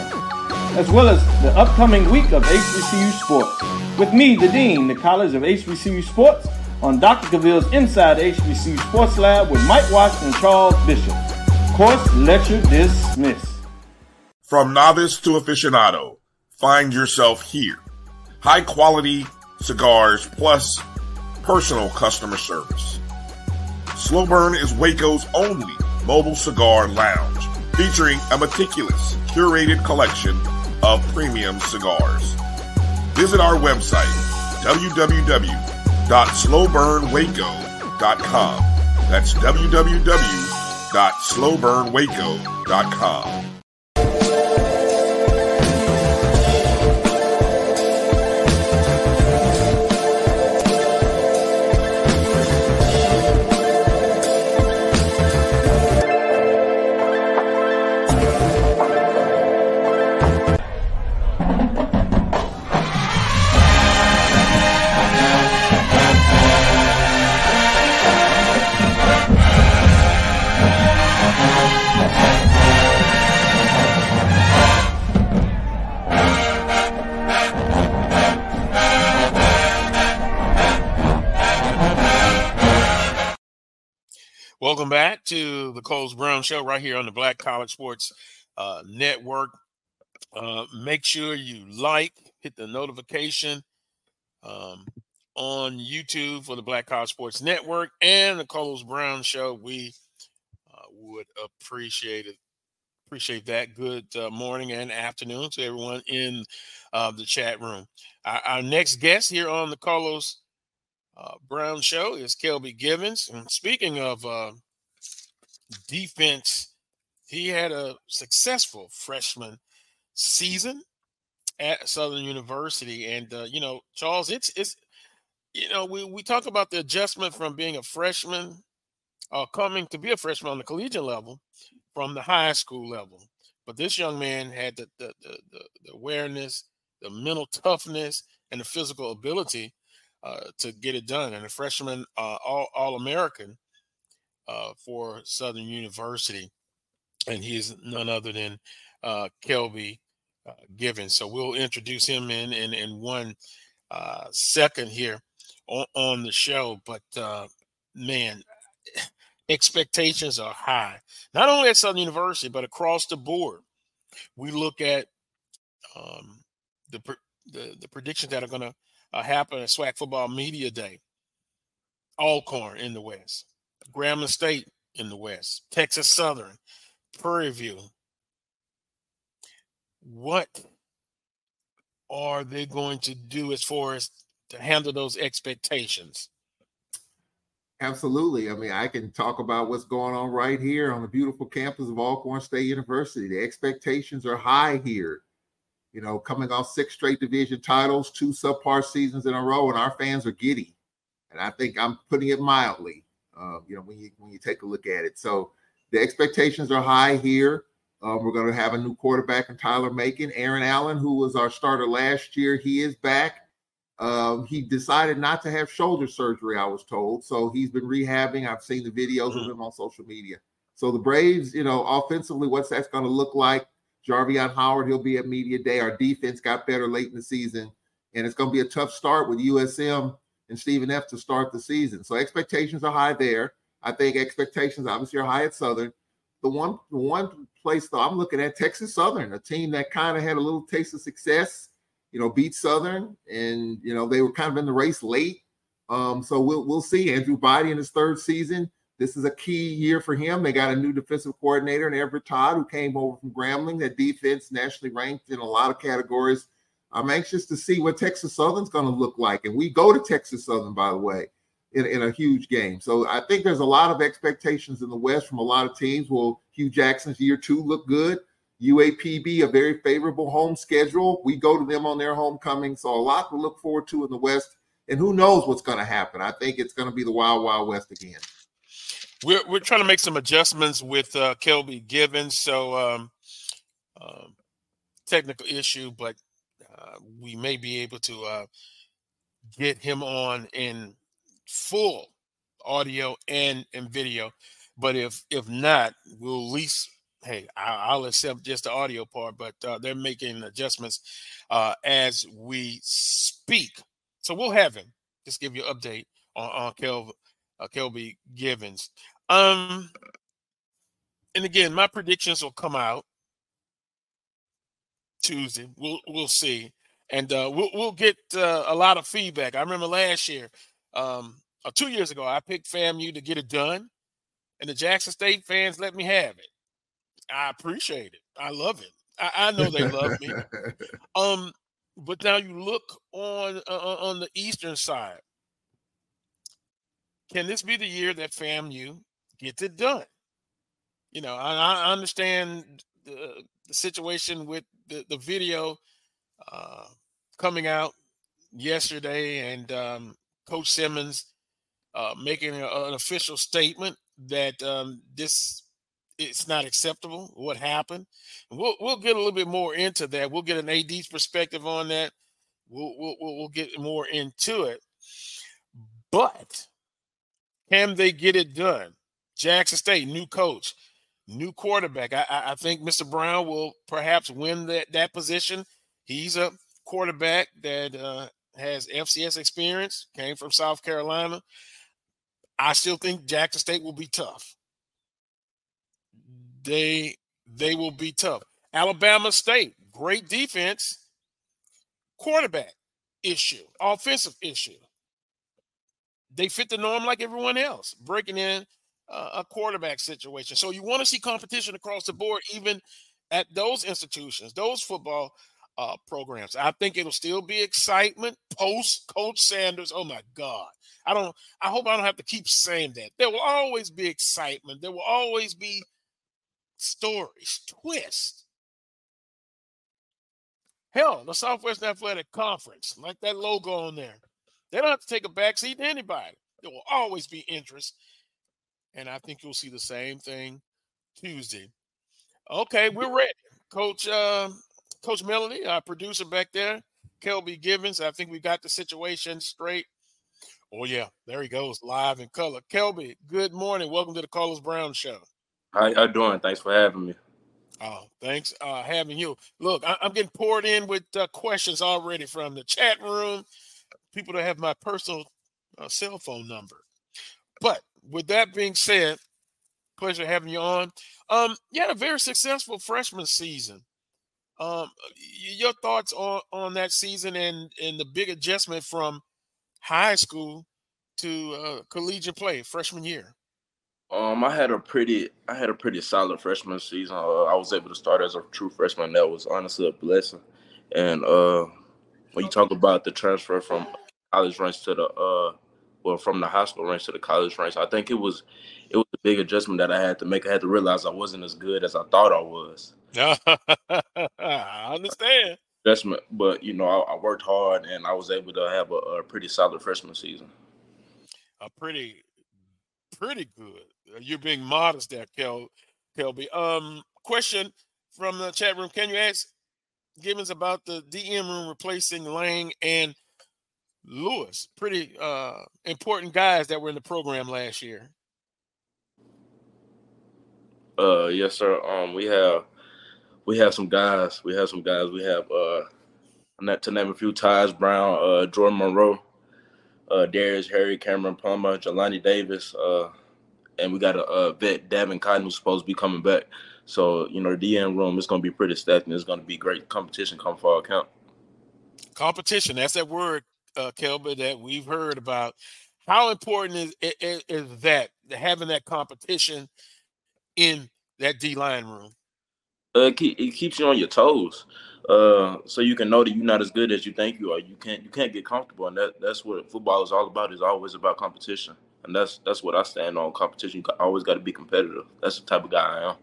as well as the upcoming week of HBCU Sports. With me, the Dean, the College of HBCU Sports, on Dr. Cavill's Inside HBCU Sports Lab with Mike Watson and Charles Bishop. Course lecture dismissed. From novice to aficionado, find yourself here. High quality, cigars, plus personal customer service. Slow Burn is Waco's only mobile cigar lounge, featuring a meticulous, curated collection of premium cigars. Visit our website, www.slowburnwaco.com. That's www.slowburnwaco.com. Welcome back to the Carlos Brown Show right here on the Black College Sports uh, Network. Uh, make sure you like, hit the notification um, on YouTube for the Black College Sports Network and the Carlos Brown Show. We uh, would appreciate it. Appreciate that. Good uh, morning and afternoon to everyone in uh, the chat room. Our, our next guest here on the Carlos uh, Brown show is Ckelby Givens. And speaking of defense, he had a successful freshman season at Southern University. And, uh, you know, Charles, it's, it's, you know, we, we talk about the adjustment from being a freshman uh, coming to be a freshman on the collegiate level from the high school level. But this young man had the, the, the, the, awareness, the mental toughness, and the physical ability uh, to get it done. And a freshman uh, all, all American uh, for Southern University. And he's none other than uh, Ckelby uh. So we'll introduce him in in, in one uh, second here on, on, the show. But uh, man, expectations are high, not only at Southern University, but across the board. We look at um, the, the, the predictions that are going to uh, happen at SWAC Football Media Day. Alcorn in the West, Grambling State in the West, Texas Southern, Prairie View. What are they going to do as far as to handle those expectations? Absolutely. I mean, I can talk about what's going on right here on the beautiful campus of Alcorn State University. The expectations are high here you know, coming off six straight division titles, two subpar seasons in a row, and our fans are giddy. And I think I'm putting it mildly. Uh, you know, when you when you take a look at it, so the expectations are high here. Uh, we're going to have a new quarterback in Tyler Macon. Aaron Allen, who was our starter last year, he is back. Um, he decided not to have shoulder surgery, I was told. So he's been rehabbing. I've seen the videos of mm-hmm. him on social media. So the Braves, you know, offensively, what's that's going to look like? Jarvion Howard, he'll be at media day. Our defense got better late in the season, and it's going to be a tough start with USM and Stephen F to start the season. So expectations are high there. I think expectations obviously are high at Southern. The one, the one place though I'm looking at Texas Southern, a team that kind of had a little taste of success, you know, beat Southern, and you know they were kind of in the race late. Um, so we'll we'll see. Andrew Body in his third season this is a key year for him. They got a new defensive coordinator in Everett Todd, who came over from Grambling. That defense nationally ranked in a lot of categories. I'm anxious to see what Texas Southern's going to look like. And we go to Texas Southern, by the way, in, in a huge game. So I think there's a lot of expectations in the West from a lot of teams. Will Hue Jackson's year two look good? UAPB, a very favorable home schedule. We go to them on their homecoming. So a lot to look forward to in the West. And who knows what's going to happen? I think it's going to be the Wild Wild West again we're we're trying to make some adjustments with uh, Ckelby Givens. So um, um, technical issue, but we may be able to uh, get him on in full audio and and video. But if if not, we'll at least hey I, will accept just the audio part. But uh, they're making adjustments uh, as we speak, so we'll have him. Just give you an update on on Kel, uh, Ckelby Givens. Um, and again, my predictions will come out Tuesday. We'll we'll see and uh, we'll we'll get uh, a lot of feedback. I remember last year, um, or two years ago, I picked FAMU to get it done, and the Jackson State fans let me have it. I appreciate it. I love it. I, I know they love me. Um, but now you look on uh, on the eastern side. Can this be the year that FAMU gets it done? You know, I, I understand the, the, situation with the, the video uh, coming out yesterday and um, Coach Simmons uh, making a, an official statement that um, this it's not acceptable what happened. We'll we'll get a little bit more into that. We'll get an AD's perspective on that. We'll we'll we'll get more into it. But can they get it done? Jackson State, new coach, new quarterback. I, I think Mr. Brown will perhaps win that that position. He's a quarterback that uh, has FCS experience, came from South Carolina. I still think Jackson State will be tough they they will be tough. Alabama State, great defense, quarterback issue, offensive issue. They fit the norm like everyone else, breaking in uh, a quarterback situation. So you want to see competition across the board, even at those institutions, those football uh, programs. I think it'll still be excitement post Coach Sanders. Oh my God. I don't I hope I don't have to keep saying that. There will always be excitement. There will always be stories, twist. Hell, the Southwest Athletic Conference, like that logo on there, they don't have to take a backseat to anybody. There will always be interest. And I think you'll see the same thing Tuesday. Okay, we're ready. Coach uh, Coach Melody, our producer back there, Ckelby Givens. I think we got the situation straight. Oh, yeah, there he goes, live in color. Ckelby, good morning. Welcome to the Carlos Brown Show. How are you doing? Thanks for having me. Oh, thanks uh, having you. Look, I- am getting poured in with uh, questions already from the chat room, people that have my personal uh, cell phone number. But with that being said, pleasure having you on. Um, you had a very successful freshman season. Um, your thoughts on on that season and and the big adjustment from high school to uh, collegiate play freshman year. Um, I had a pretty, I had a pretty solid freshman season. Uh, I was able to start as a true freshman. That was honestly a blessing. And uh, when you talk about the transfer from college ranks to the, uh, well, from the high school ranks to the college ranks, I think it was, it was a big adjustment that I had to make. I had to realize I wasn't as good as I thought I was. I understand. Adjustment, but you know, I, I, worked hard and I was able to have a, a pretty solid freshman season. A pretty, pretty good uh, you're being modest there, Kel, Ckelby. Um, question from the chat room: Can you ask Givens about the DM room replacing Lang and Lewis? Pretty uh, important guys that were in the program last year. Uh, yes, sir. Um, we have we have some guys. We have some guys. We have uh, to name a few: Tyus Brown, uh, Jordan Monroe, uh, Darius Harry, Cameron Palmer, Jelani Davis, uh, and we got a, a vet, Davin Cotton, who's supposed to be coming back. So you know, the DM room is going to be pretty stacked, and it's going to be great competition come fall camp. Competition. That's that word, uh, Ckelby, that we've heard about. How important is, is, is that having that competition in that D line room? Uh, it keeps you on your toes, uh, so you can know that you're not as good as you think you are. You can't you can't get comfortable, and that that's what football is all about. Is always about competition and that's that's what I stand on. Competition, you always got to be competitive. That's the type of guy I am.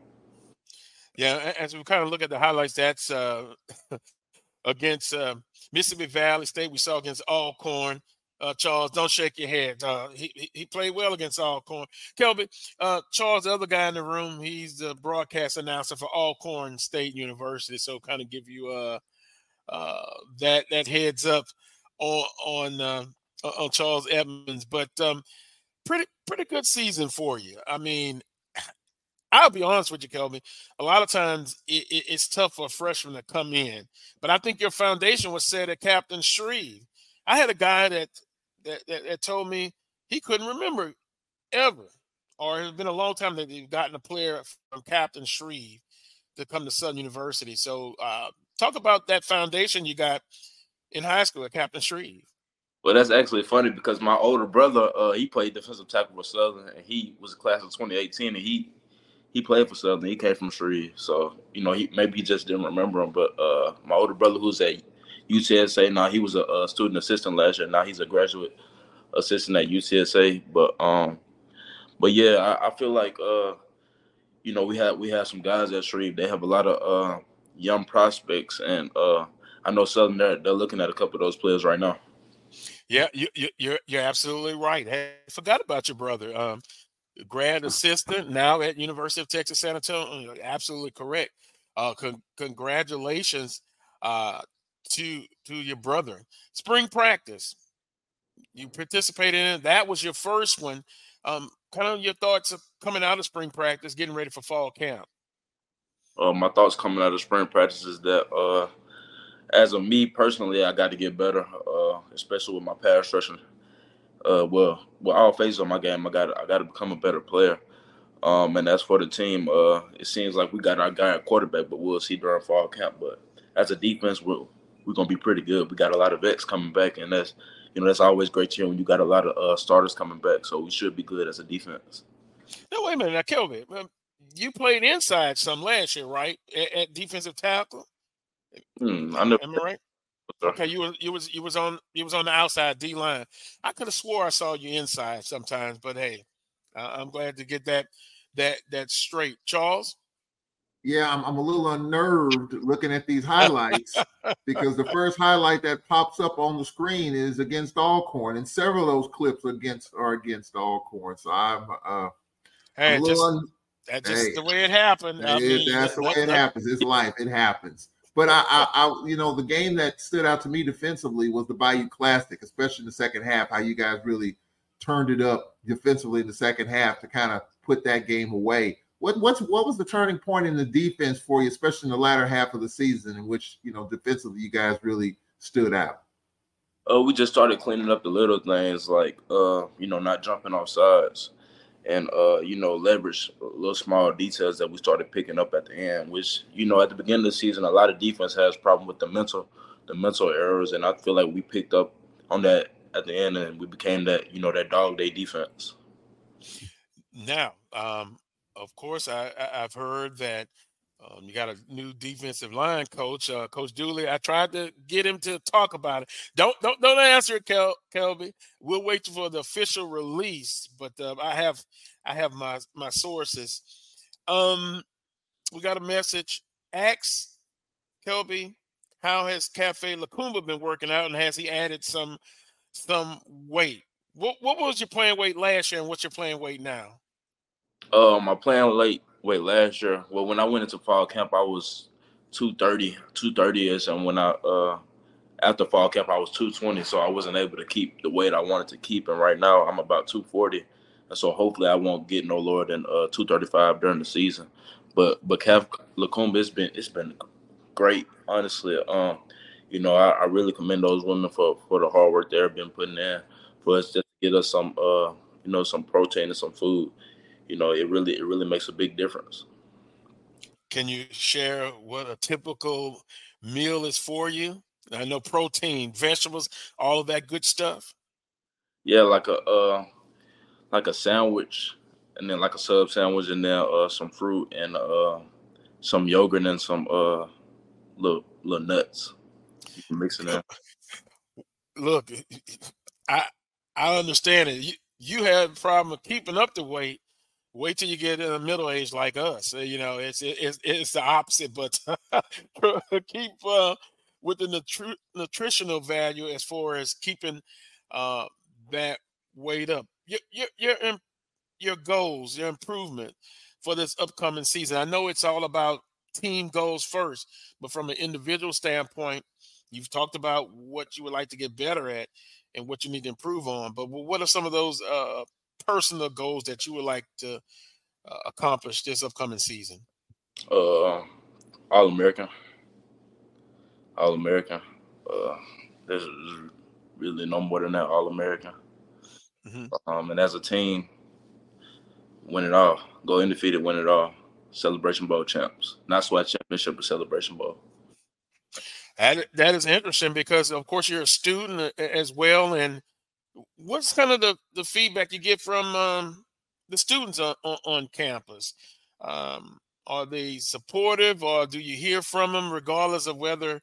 Yeah, as we kind of look at the highlights, that's uh, against uh, Mississippi Valley State. We saw against Alcorn. Uh, Charles, don't shake your head. Uh, he he played well against Alcorn. Ckelby, uh, Charles, the other guy in the room, he's the broadcast announcer for Alcorn State University. So, kind of give you uh, uh, that that heads up on on uh, on Charles Edmonds. But um, pretty pretty good season for you. I mean, I'll be honest with you, Ckelby. A lot of times it, it, it's tough for a freshman to come in, but I think your foundation was set at Captain Shreve. I had a guy that that, that, that told me he couldn't remember ever, or it's been a long time that they've gotten a player from Captain Shreve to come to Southern University. So, uh, talk about that foundation you got in high school at Captain Shreve. Well, that's actually funny because my older brother, uh, he played defensive tackle for Southern, and he was a class of 2018, and he he played for Southern. He came from Shreve, so you know, he maybe he just didn't remember him. But uh, my older brother, who's at UTSA now, he was a, a, student assistant last year. Now he's a graduate assistant at UTSA. But um, but yeah, I, I feel like uh, you know, we had we have some guys at Shreve. They have a lot of uh young prospects, and uh, I know Southern they're, they're looking at a couple of those players right now. Yeah, you, you, you're you're absolutely right. Hey, I forgot about your brother. Um, grad assistant now at University of Texas San Antonio. Absolutely correct. Uh, con- congratulations uh, to to your brother. Spring practice, you participated in it. That was your first one. Um, kind of your thoughts of coming out of spring practice, getting ready for fall camp. Uh, my thoughts coming out of spring practice is that uh, as of me personally, I got to get better, uh, especially with my pass rushing. Uh, well, with all phases of my game, I got I got to become a better player. Um, and as for the team, uh, it seems like we got our guy at quarterback, but we'll see during fall camp. But as a defense, we're we're gonna be pretty good. We got a lot of vets coming back, and that's you know that's always great to hear when you got a lot of uh, starters coming back. So we should be good as a defense. No, wait a minute, now Kelvin, you played inside some last year, right? At, at defensive tackle. Hmm, I know. Am I right? Okay, you was you was you was on you was on the outside D line. I could have swore I saw you inside sometimes, but hey, I'm glad to get that that that straight. Charles. Yeah, I'm, I'm a little unnerved looking at these highlights because the first highlight that pops up on the screen is against Alcorn, and several of those clips against are against Alcorn. So I'm uh, hey, I'm just, un- that's just hey, the way it happened. Mean, that's the way it happens. It's life. It happens. But I, I, I, you know, the game that stood out to me defensively was the Bayou Classic, especially in the second half. How you guys really turned it up defensively in the second half to kind of put that game away. What what's what was the turning point in the defense for you, especially in the latter half of the season, in which you know defensively you guys really stood out? Uh, we just started cleaning up the little things like uh, you know, not jumping off sides and uh, you know leverage little small details that we started picking up at the end. Which you know at the beginning of the season, a lot of defense has problem with the mental the mental errors, and I feel like we picked up on that at the end, and we became that you know that dog day defense. Now, um, of course, I, I have heard that um, you got a new defensive line coach, uh, Coach Dooley. I tried to get him to talk about it. Don't don't don't answer it, Kel, Ckelby. We'll wait for the official release. But uh, I have I have my my sources. Um, we got a message. Ask Ckelby, how has Cafe Lacumba been working out, and has he added some some weight? What what was your playing weight last year, and what's your playing weight now? Um, my plan late, wait last year. Well, when I went into fall camp, I was 230, 230 ish, and when I uh after fall camp, I was 220, so I wasn't able to keep the weight I wanted to keep. And right now, I'm about 240, and so hopefully, I won't get no lower than uh 235 during the season. But but Cav Lacumba, it's been it's been great, honestly. Um, you know, I, I really commend those women for for the hard work they've been putting in for us to get us some uh you know some protein and some food you know, it really it really makes a big difference. Can you share what a typical meal is for you? I know protein, vegetables, all of that good stuff. Yeah, like a uh, like a sandwich, and then like a sub sandwich, and then uh, some fruit and uh, some yogurt and some uh, little little nuts. You can mix it in. Look, I I understand it. You you had a problem of keeping up the weight, wait till you get in the middle age like us. Uh, you know, it's it's it's the opposite, but keep uh, with the nutri- nutritional value as far as keeping uh, that weight up. Your your your your goals, your improvement for this upcoming season. I know it's all about team goals first, but from an individual standpoint, you've talked about what you would like to get better at and what you need to improve on. But what are some of those uh, personal goals that you would like to uh, accomplish this upcoming season? Uh, All American. All American. Uh, there's really no more than that. All American. Mm-hmm. Um, and as a team, win it all. Go undefeated, win it all. Celebration Bowl champs. Not SWAC championship, but Celebration Bowl. That that is interesting because of course you're a student as well, and what's kind of the, the feedback you get from um, the students on, on, on campus? Um, are they supportive, or do you hear from them regardless of whether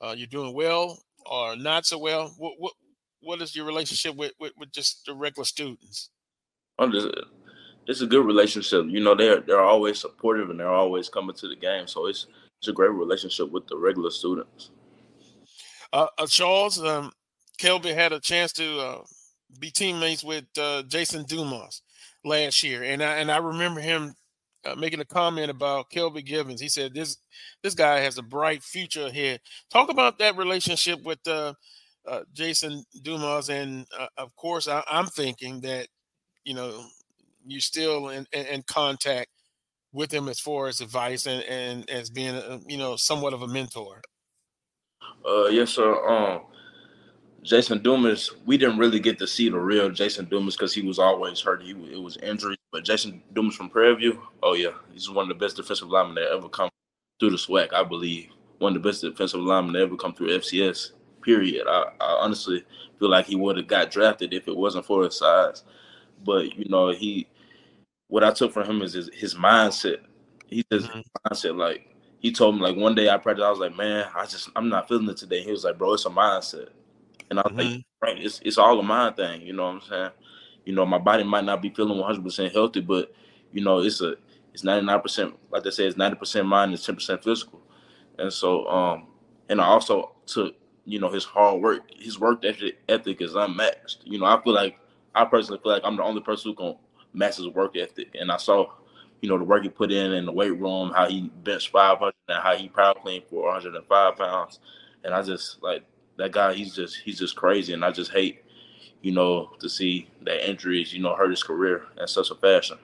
uh, you're doing well or not so well? What what what is your relationship with with, with just the regular students? it's a good relationship. You know, they're they're always supportive and they're always coming to the game. So it's it's a great relationship with the regular students. Uh, uh, Charles, um, Kelby had a chance to uh, be teammates with uh, Jason Dumas last year, and I and I remember him uh, making a comment about Ckelby Givens. He said this this guy has a bright future ahead. Talk about that relationship with uh, uh, Jason Dumas, and uh, of course, I, am thinking that you know you're still in, in, in, contact with him as far as advice and, and as being a, you know somewhat of a mentor. Uh, yes, sir. Um, Jason Dumas, we didn't really get to see the real Jason Dumas because he was always hurt. He it was injuries. But Jason Dumas from Prairie View, oh yeah, he's one of the best defensive linemen that ever come through the SWAC. I believe one of the best defensive linemen that ever come through FCS. Period. I, I honestly feel like he would have got drafted if it wasn't for his size. But you know, he what I took from him is his, his mindset. He says mm-hmm. mindset like he told me like one day I practiced, I was like, man, I just I'm not feeling it today. He was like, bro, it's a mindset. And I mm-hmm. like, right, it's it's all a mind thing, you know what I'm saying? You know, my body might not be feeling 100 percent healthy, but you know, it's a it's 99 percent, like they say, it's 90 percent mind and 10 percent physical. And so, um, and I also took, you know, his hard work, his work ethic, is unmatched. You know, I feel like I personally feel like I'm the only person who can match his work ethic. And I saw, you know, the work he put in in the weight room, how he benched 500 and how he power clean for 105 pounds. And I just like that guy. He's just he's just crazy, and I just hate, you know, to see that injuries, you know, hurt his career in such a fashion.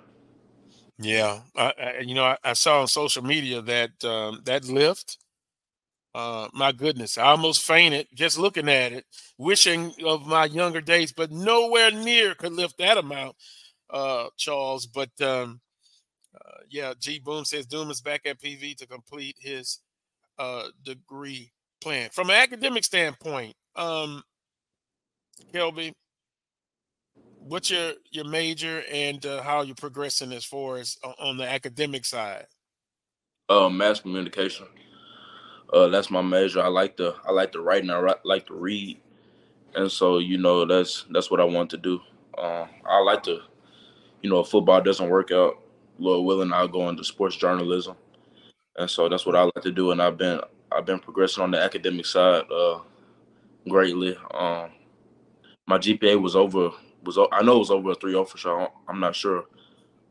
Yeah, I, I, you know, I, I, saw on social media that um, that lift. Uh, my goodness, I almost fainted just looking at it, wishing of my younger days, but nowhere near could lift that amount, uh, Charles. But um, uh, yeah, G Boom says Doom is back at PV to complete his uh, degree plan. From an academic standpoint, um, Ckelby, what's your your major and uh, how you're progressing as far as on the academic side? Uh, mass communication. Uh, that's my major. I like to I like to write and I like to read, and so you know that's that's what I want to do. Uh, I like to, you know, if football doesn't work out, Lord willing, I'll go into sports journalism, and so that's what I like to do. And I've been I've been progressing on the academic side uh, greatly. Um, my GPA was over was I know it was over a 3.0 for sure. I'm not sure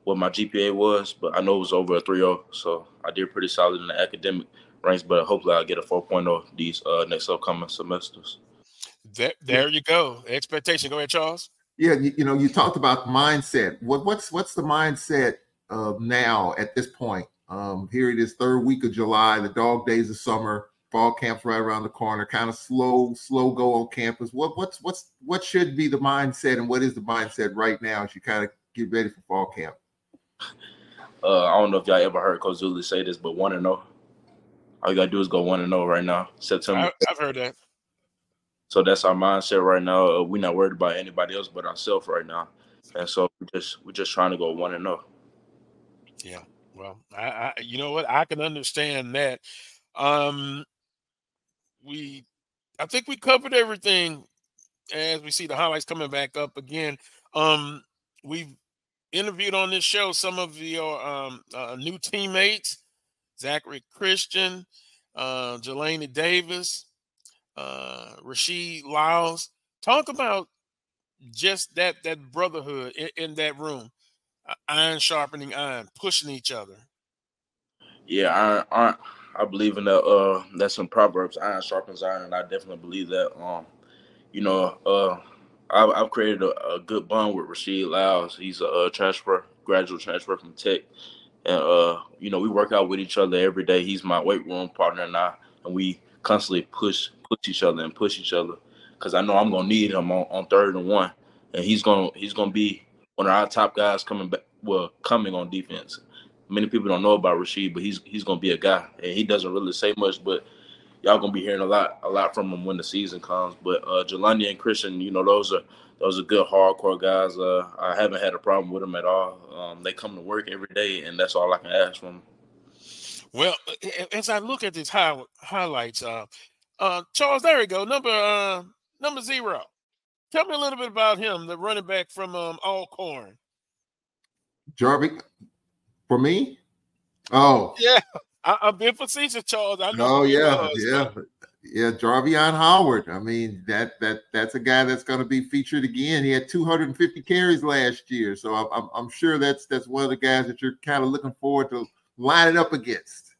what my GPA was, but I know it was over a 3.0. So I did pretty solid in the academic ranks, but hopefully I'll get a 4.0 these uh, next upcoming semesters. There, there you go. Expectation. Go ahead, Charles. Yeah, you, you know, you talked about mindset. What, what's what's the mindset uh, now at this point? Um, here it is, third week of July, the dog days of summer, fall camp's right around the corner, kind of slow, slow go on campus. What what's what's what should be the mindset and what is the mindset right now as you kind of get ready for fall camp? Uh, I don't know if y'all ever heard Coach Dooley say this, but one and zero. Oh. All you gotta do is go one and zero oh right now. September. I, have heard that. So that's our mindset right now. Uh, we're not worried about anybody else but ourselves right now, and so we just we're just trying to go one and zero. Oh. Yeah. Well, I, I, you know what? I can understand that. Um, we, I think we covered everything as we see the highlights coming back up again. Um, we've interviewed on this show some of your um, uh, new teammates, Zachary Christian, uh, Jelani Davis, uh, Rasheed Lyles. Talk about just that that brotherhood in, in that room iron sharpening iron, pushing each other. Yeah, iron, iron, I believe in that. Uh, that's some proverbs. Iron sharpens iron, and I definitely believe that. Um, you know, uh, I've, I've created a, a, good bond with Rasheed Lyles. He's a, a transfer, graduate transfer from Tech, and uh, you know, we work out with each other every day. He's my weight room partner and I, and we constantly push push each other and push each other because I know I'm gonna need him on, on third and one, and he's gonna he's gonna be one of our top guys coming back. Well, coming on defense. Many people don't know about Rasheed, but he's he's gonna be a guy, and he doesn't really say much. But y'all gonna be hearing a lot a lot from him when the season comes. But uh, Jelani and Christian, you know, those are those are good hardcore guys. Uh, I haven't had a problem with them at all. Um, they come to work every day, and that's all I can ask from them. Well, as I look at these high, highlights, uh, uh, Charles, there we go, number uh, number zero. Tell me a little bit about him, the running back from um, Alcorn. Jarvie, for me? Oh, yeah. I, am being facetious, Charles. I know. Oh yeah, was, yeah, but... yeah. Jarveon Howard. I mean that that that's a guy that's going to be featured again. He had 250 carries last year, so I'm, I'm, I'm sure that's that's one of the guys that you're kind of looking forward to lining up against.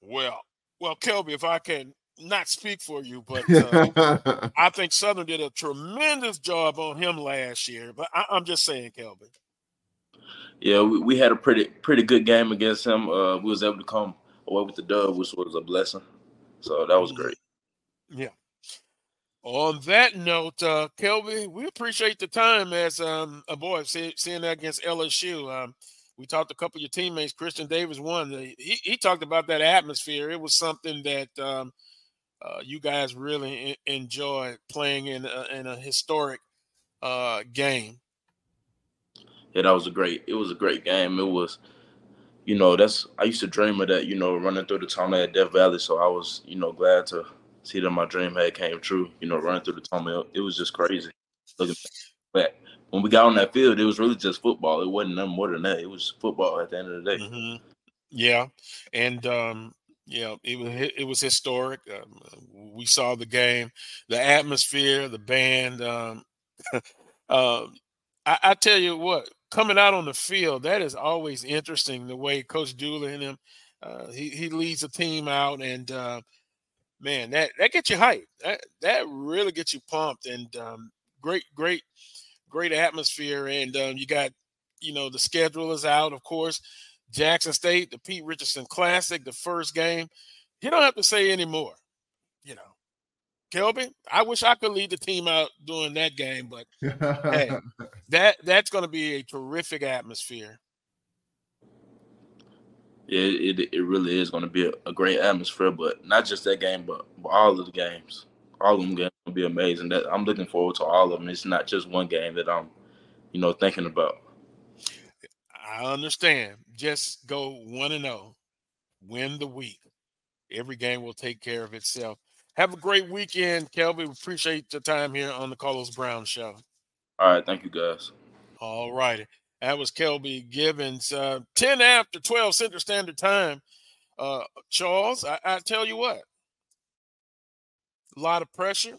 Well, well, Ckelby, if I can not speak for you, but uh, I think Southern did a tremendous job on him last year. But I, am just saying, Ckelby. Yeah, we, we, had a pretty pretty good game against him. Uh, we was able to come away with the dub, which was a blessing. So that was great. Yeah. On that note, uh, Ckelby, we appreciate the time as um, a boy see, seeing that against LSU. Um, we talked to a couple of your teammates. Christian Davis won. He, he talked about that atmosphere. It was something that um, uh, you guys really enjoyed playing in a, in a historic uh, game. Yeah, that was a great. It was a great game. It was, you know, that's I used to dream of that. You know, running through the tunnel at Death Valley. So I was, you know, glad to see that my dream had came true. You know, running through the tunnel. It was just crazy. Looking back when we got on that field, it was really just football. It wasn't nothing more than that. It was football at the end of the day. Mm-hmm. Yeah, and um, yeah, it was it was historic. Um, we saw the game, the atmosphere, the band. Um, uh, I, I, tell you what, coming out on the field, that is always interesting. The way Coach Dooley and him, uh, he he leads the team out, and uh, man, that that gets you hyped. That that really gets you pumped, and um, great great great atmosphere. And um, you got you know the schedule is out, of course. Jackson State, the Pete Richardson Classic, the first game. You don't have to say anymore. You know, Ckelby, I wish I could lead the team out during that game, but hey, that that's going to be a terrific atmosphere. Yeah, it, it really is going to be a, a, great atmosphere, but not just that game, but, but all of the games. All of them games will be amazing. That I'm looking forward to all of them. It's not just one game that I'm, you know, thinking about. I understand. Just go one and zero, oh. win the week. Every game will take care of itself. Have a great weekend, Ckelby. We appreciate your time here on the Carlos Brown Show. All right, thank you, guys. All righty. That was Ckelby Givens. Uh, 10 after 12 Central Standard Time. Uh, Charles, I, I tell you what, a lot of pressure.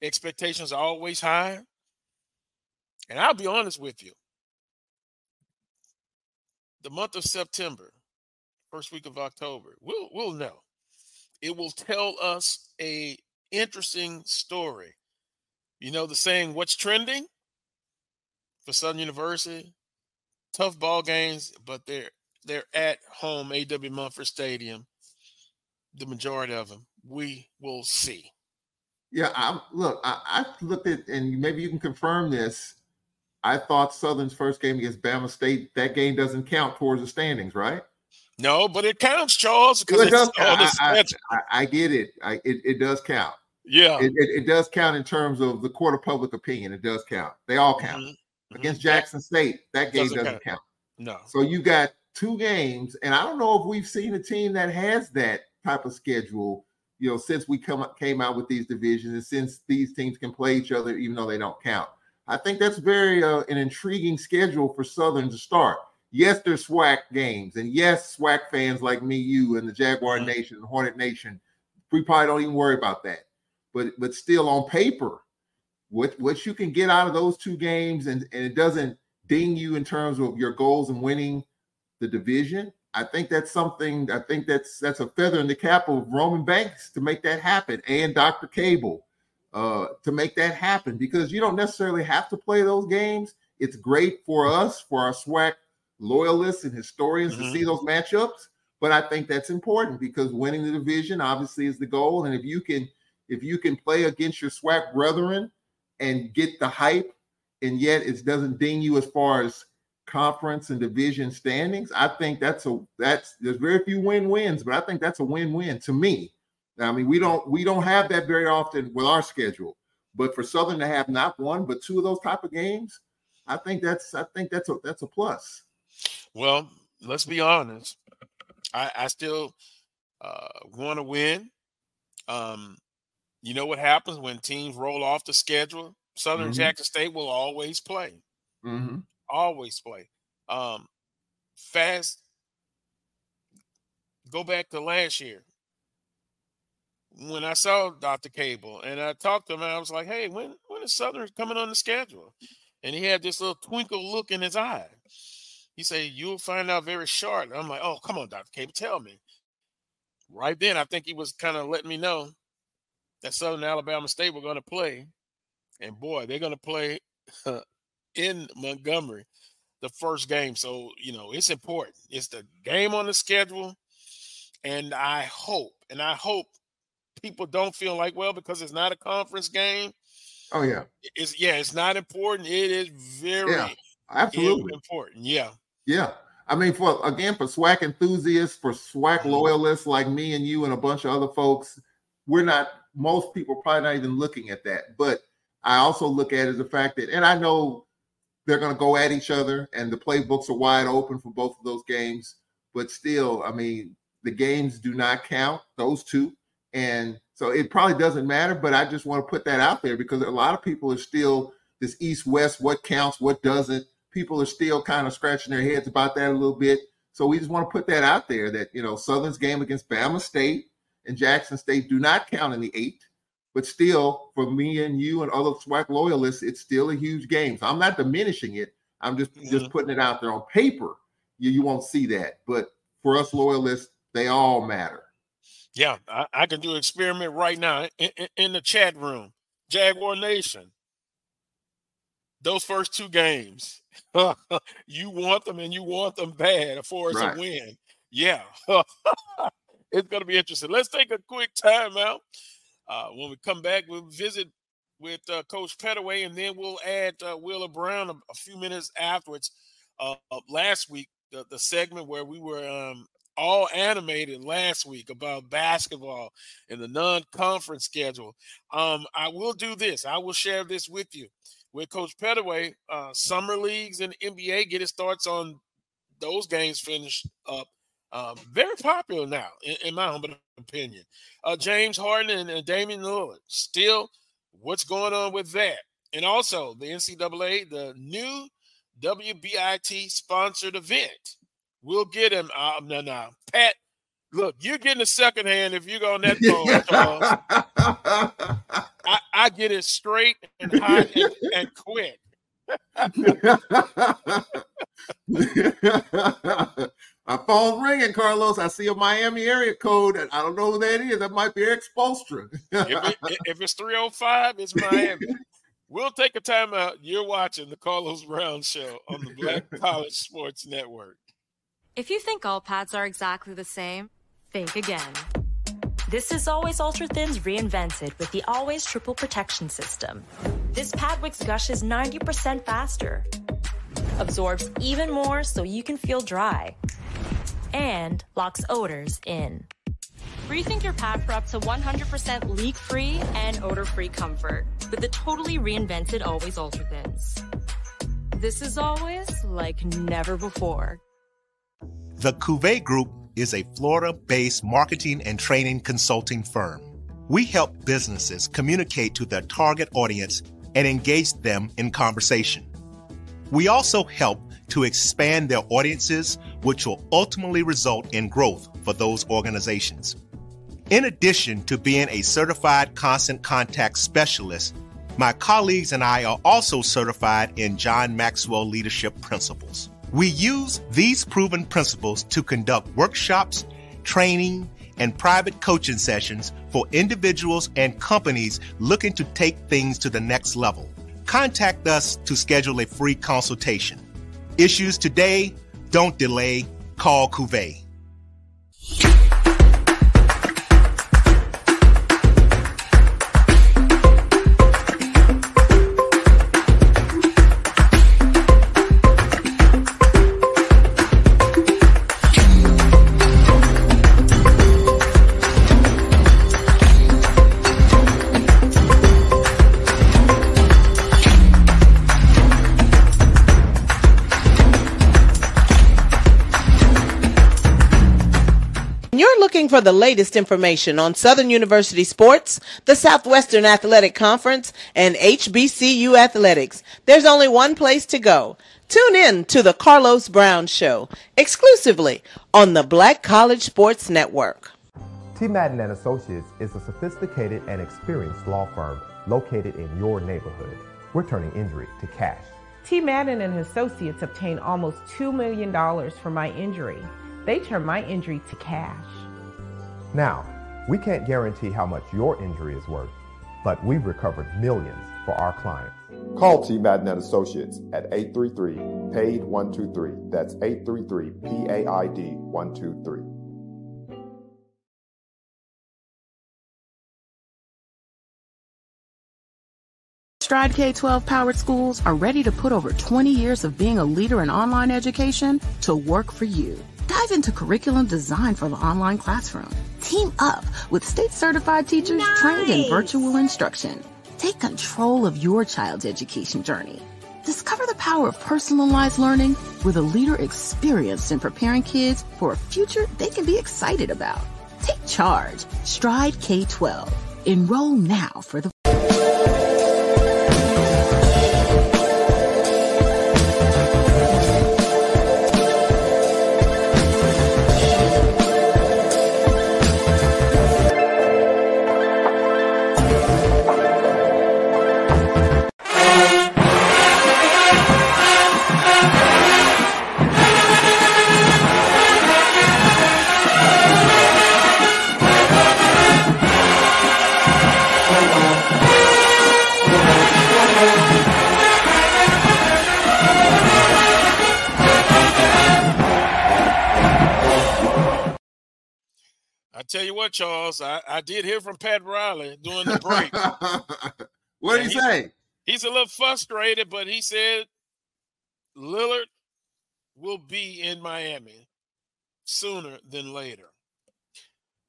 Expectations are always high. And I'll be honest with you the month of September, first week of October, we'll we'll know. It will tell us a interesting story. You know the saying, "What's trending?" For Southern University, tough ball games, but they're they're at home, A.W. Mumford Stadium. The majority of them, we will see. Yeah, I look. I, I looked at, and maybe you can confirm this. I thought Southern's first game against Bama State, that game doesn't count towards the standings, right? No, but it counts, Charles. Because it does I, I, I, I, get it. it. It does count. Yeah, it, it, it, does count in terms of the court of public opinion. It does count. They all count. Mm-hmm. Against mm-hmm. Jackson State, that game doesn't, doesn't count. count. No. So you got two games, and I don't know if we've seen a team that has that type of schedule. You know, since we come came out with these divisions, and since these teams can play each other, even though they don't count. I think that's very uh, an intriguing schedule for Southern to start. Yes, there's SWAC games, and yes, SWAC fans like me, you, and the Jaguar mm-hmm. Nation, and Hornet Nation, we probably don't even worry about that. But but still, on paper, what what you can get out of those two games, and and it doesn't ding you in terms of your goals and winning the division. I think that's something. I think that's that's a feather in the cap of Roman Banks to make that happen, and Dr. Cable uh, to make that happen because you don't necessarily have to play those games. It's great for us, for our SWAC loyalists and historians mm-hmm. to see those matchups. But I think that's important because winning the division obviously is the goal. And if you can, if you can play against your SWAC brethren and get the hype, and yet it doesn't ding you as far as conference and division standings, I think that's a that's there's very few win-wins, but I think that's a win-win to me I mean, we don't we don't have that very often with our schedule. But for Southern to have not one but two of those type of games, I think that's I think that's a that's a plus. Well, let's be honest. I, I still uh, want to win. Um, you know what happens when teams roll off the schedule? Southern Mhm. Jackson State will always play. Mm-hmm. Always play. Um, fast. Go back to last year when I saw Dr. Cable and I talked to him. I was like, "Hey, when when is Southern coming on the schedule?" And he had this little twinkle look in his eye. He said, "You'll find out very short." I'm like, "Oh, come on, Dr. Cable, tell me." Right then, I think he was kind of letting me know that Southern Alabama State were going to play, and boy, they're going to play in Montgomery the first game. So you know, it's important. It's the game on the schedule, and I hope, and I hope people don't feel like well because it's not a conference game. Oh yeah, It's yeah, it's not important. It is very Yeah, absolutely. important. Yeah. Yeah. I mean, for again, for SWAC enthusiasts, for SWAC mm-hmm. loyalists like me and you and a bunch of other folks, we're not, most people probably not even looking at that. But I also look at it as the fact that, and I know they're going to go at each other and the playbooks are wide open for both of those games. But still, I mean, the games do not count, those two. And so it probably doesn't matter, but I just want to put that out there because a lot of people are still this east west, what counts, what doesn't. People are still kind of scratching their heads about that a little bit. So we just want to put that out there that, you know, Southern's game against Bama State and Jackson State do not count in the eight. But still, for me and you and other SWAC loyalists, it's still a huge game. So I'm not diminishing it. I'm just just putting it out there on paper. You, you won't see that. But for us loyalists, they all matter. Yeah, I, I can do an experiment right now in, in, in the chat room. Jaguar Nation. Those first two games, you want them and you want them bad for us Right. to win. Yeah, it's going to be interesting. Let's take a quick time out. Uh, when we come back, we'll visit with uh, Coach Pettaway, and then we'll add uh, Wheeler Brown a, a few minutes afterwards. Uh, uh, last week, the, the segment where we were um, all animated last week about basketball and the non-conference schedule. Um, I will do this. I will share this with you. With Coach Pettaway, uh, summer leagues and NBA get its thoughts on those games finished up. Um, very popular now, in, in my humble opinion. Uh, James Harden and, and Damian Lillard still. What's going on with that? And also the NCAA, the new WBIT sponsored event. We'll get him. Uh, no, no, Pat. Look, you're getting a second hand if you go on that phone. I, I get it straight and hot and, and quick. My phone's ringing, Carlos. I see a Miami area code. and I don't know who that is. That might be Erik Spoelstra. If, it, if it's 305, it's Miami. We'll take a time out. You're watching the Carlos Brown Show on the Black College Sports Network. If you think all pads are exactly the same, think again. This is Always Ultra Thins reinvented with the Always Triple Protection System. This pad wicks gushes 90% faster, absorbs even more so you can feel dry, and locks odors in. Rethink your pad for up to 100% leak-free and odor-free comfort with the totally reinvented Always Ultra Thins. This is always like never before. The Cuvée Group is a Florida based marketing and training consulting firm. We help businesses communicate to their target audience and engage them in conversation. We also help to expand their audiences, which will ultimately result in growth for those organizations. In addition to being a certified constant contact specialist, my colleagues and I are also certified in John Maxwell Leadership Principles. We use these proven principles to conduct workshops, training, and private coaching sessions for individuals and companies looking to take things to the next level. Contact us to schedule a free consultation. Issues today, don't delay, call Cuvée. You're looking for the latest information on Southern University sports, the Southwestern Athletic Conference, and HBCU athletics? There's only one place to go. Tune in to the Carlos Brown Show exclusively on the Black College Sports Network. T. Madden and Associates is a sophisticated and experienced law firm located in your neighborhood. We're turning injury to cash. T. Madden and Associates obtained almost $2 million for my injury. They turned my injury to cash. Now, we can't guarantee how much your injury is worth, but we've recovered millions for our clients. Call T. Madden and Associates at 833 PAID 123. That's 833 PAID 123. Stride K 12 powered schools are ready to put over 20 years of being a leader in online education to work for you. Dive into curriculum design for the online classroom. Team up with state certified teachers nice. trained in virtual instruction. Take control of your child's education journey. Discover the power of personalized learning with a leader experienced in preparing kids for a future they can be excited about. Take charge. Stride K 12. Enroll now for the Charles, I, I did hear from Pat Riley during the break. what did he say? He's a little frustrated, but he said Lillard will be in Miami sooner than later.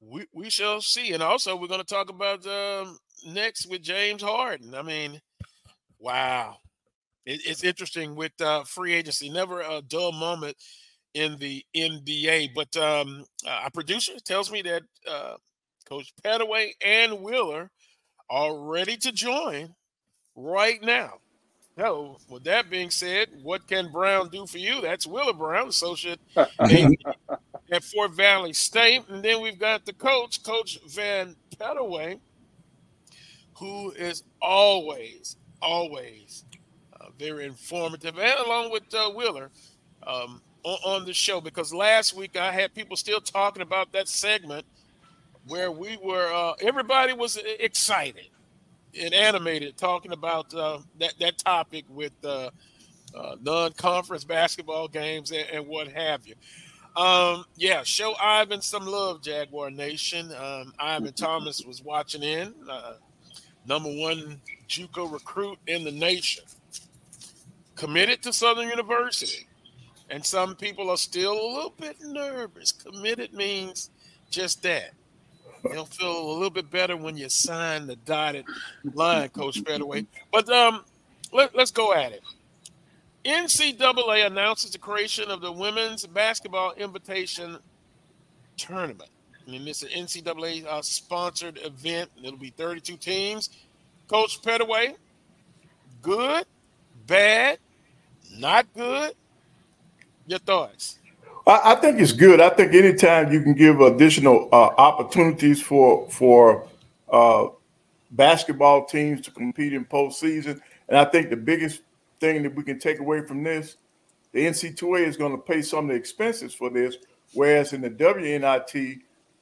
We we shall see. And also, we're going to talk about um, next with James Harden. I mean, wow. It, it's interesting with uh, free agency. Never a dull moment in the NBA. But um, uh, our producer tells me that uh, Coach Pettaway and Wheeler are ready to join right now. So, with that being said, what can Brown do for you? That's Wheeler Brown, associate at Fort Valley State. And then we've got the coach, Coach Vann Pettaway, who is always, always uh, very informative, and along with uh, Wheeler. Um, on, on the show because last week I had people still talking about that segment where we were uh, everybody was excited and animated talking about uh, that that topic with uh, uh, non-conference basketball games and, and, what have you. Um, yeah, show Ivan some love, Jaguar Nation. Um, Ivan Thomas was watching in, uh, number one JUCO recruit in the nation, committed to Southern University. And some people are still a little bit nervous. Committed means just that. You'll feel a little bit better when you sign the dotted line, Coach Pettaway. But um, let, let's go at it. NCAA announces the creation of the Women's Basketball Invitation Tournament. I mean, it's an NCAA uh, sponsored event. It'll be 32 teams. Coach Pettaway, good, bad, not good, your thoughts? I, I think it's good. I think anytime you can give additional uh, opportunities for for uh, basketball teams to compete in postseason, and I think the biggest thing that we can take away from this, the NC2A is going to pay some of the expenses for this, whereas in the WNIT,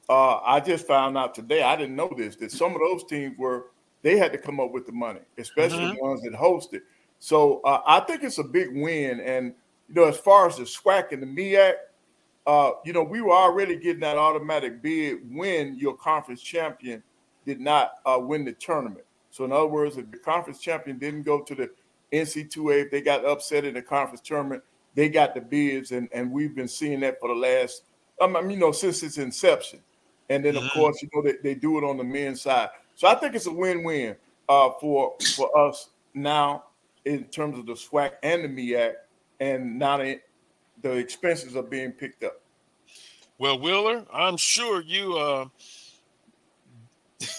uh, I just found out today, I didn't know this, that some of those teams were they had to come up with the money, especially mm-hmm. the ones that hosted. So uh, I think it's a big win, and you know, as far as the SWAC and the MEAC, uh, you know, we were already getting that automatic bid when your conference champion did not uh, win the tournament. So, in other words, if the conference champion didn't go to the NC2A, if they got upset in the conference tournament, they got the bids, and, and we've been seeing that for the last, I mean, you know, since its inception. And then, of mm-hmm. course, you know, they, they do it on the men's side. So I think it's a win-win uh, for for us now in terms of the SWAC and the MEAC and now the, the expenses are being picked up. Well, Wheeler, I'm sure you, uh,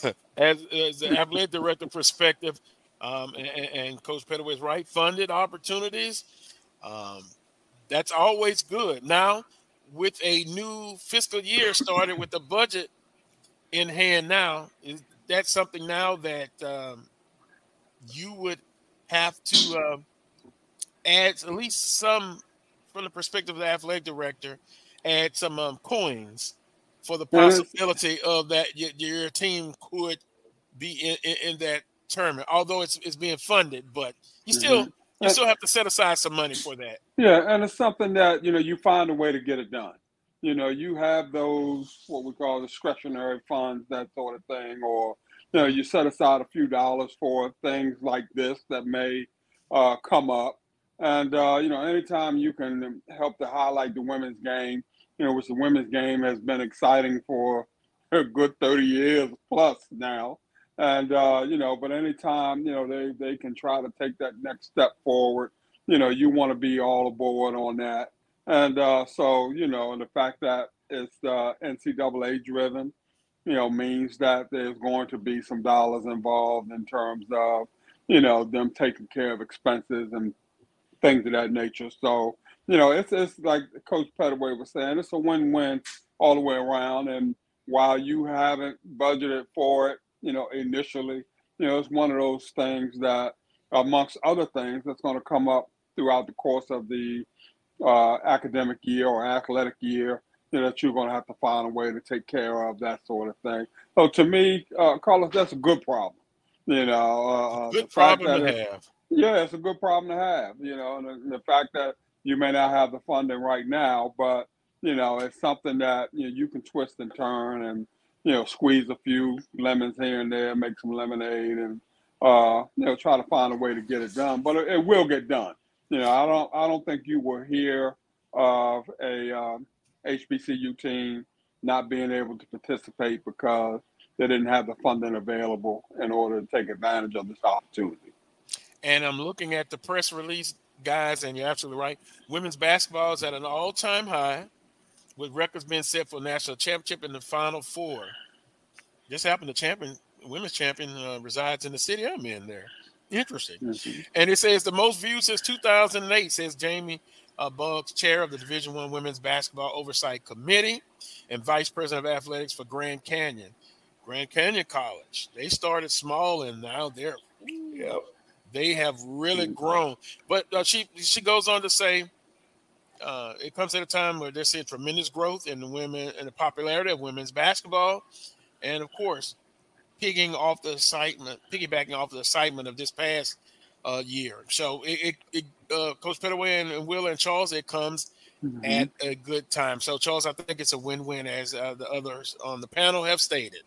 as, as the athletic director perspective, um, and, and, Coach Pettaway is right, funded opportunities. Um, that's always good. Now, with a new fiscal year started with the budget in hand now, is that something now that um, you would have to uh, add at least some, from the perspective of the athletic director, add some um, coins for the possibility of that your, your team could be in, in, in, that tournament. Although it's it's being funded, but you still mm-hmm. you still have to set aside some money for that. Yeah, and it's something that you know you find a way to get it done. You know, you have those what we call discretionary funds, that sort of thing, or you know, you set aside a few dollars for things like this that may uh, come up. And uh, you know, anytime you can help to highlight the women's game, you know, which the women's game has been exciting for a good 30 years plus now. And uh, you know, but anytime you know they they can try to take that next step forward, you know, you want to be all aboard on that. And uh, so you know, and the fact that it's uh, NCAA driven, you know, means that there's going to be some dollars involved in terms of you know them taking care of expenses and things of that nature. So you know, it's it's like Coach Pettaway was saying, it's a win-win all the way around. And while you haven't budgeted for it, you know, initially, you know, it's one of those things that, amongst other things, that's going to come up throughout the course of the uh, academic year or athletic year, you know, that you're going to have to find a way to take care of that sort of thing. So to me, uh, Carlos, that's a good problem. You know, uh, uh good problem to have. Yeah, it's a good problem to have. You know, and the, the fact that you may not have the funding right now, but you know, it's something that you know you can twist and turn and you know, squeeze a few lemons here and there, make some lemonade, and uh, you know, try to find a way to get it done. But it, it will get done. You know, I don't, I don't think you will hear of a um, HBCU team not being able to participate because they didn't have the funding available in order to take advantage of this opportunity. And I'm looking at the press release, guys, and you're absolutely right. Women's basketball is at an all-time high with records being set for national championship in the final four. This happened. The champion, women's champion, uh, resides in the city I'm in. There, interesting. Mm-hmm. And it says the most viewed since 2008. Says Jamie uh, Buggs, chair of the Division One Women's Basketball Oversight Committee and vice president of athletics for Grand Canyon. Grand Canyon College. They started small and now they're yep. They have really mm-hmm. grown. But uh, she she goes on to say uh, it comes at a time where they're seeing tremendous growth in the women and the popularity of women's basketball, and of course, picking off the excitement, piggybacking off the excitement of this past uh, year. So it, it, it uh, Coach Pettaway and, and Wheeler and Charles, it comes mm-hmm. at a good time. So Charles, I think it's a win-win, as uh, the others on the panel have stated.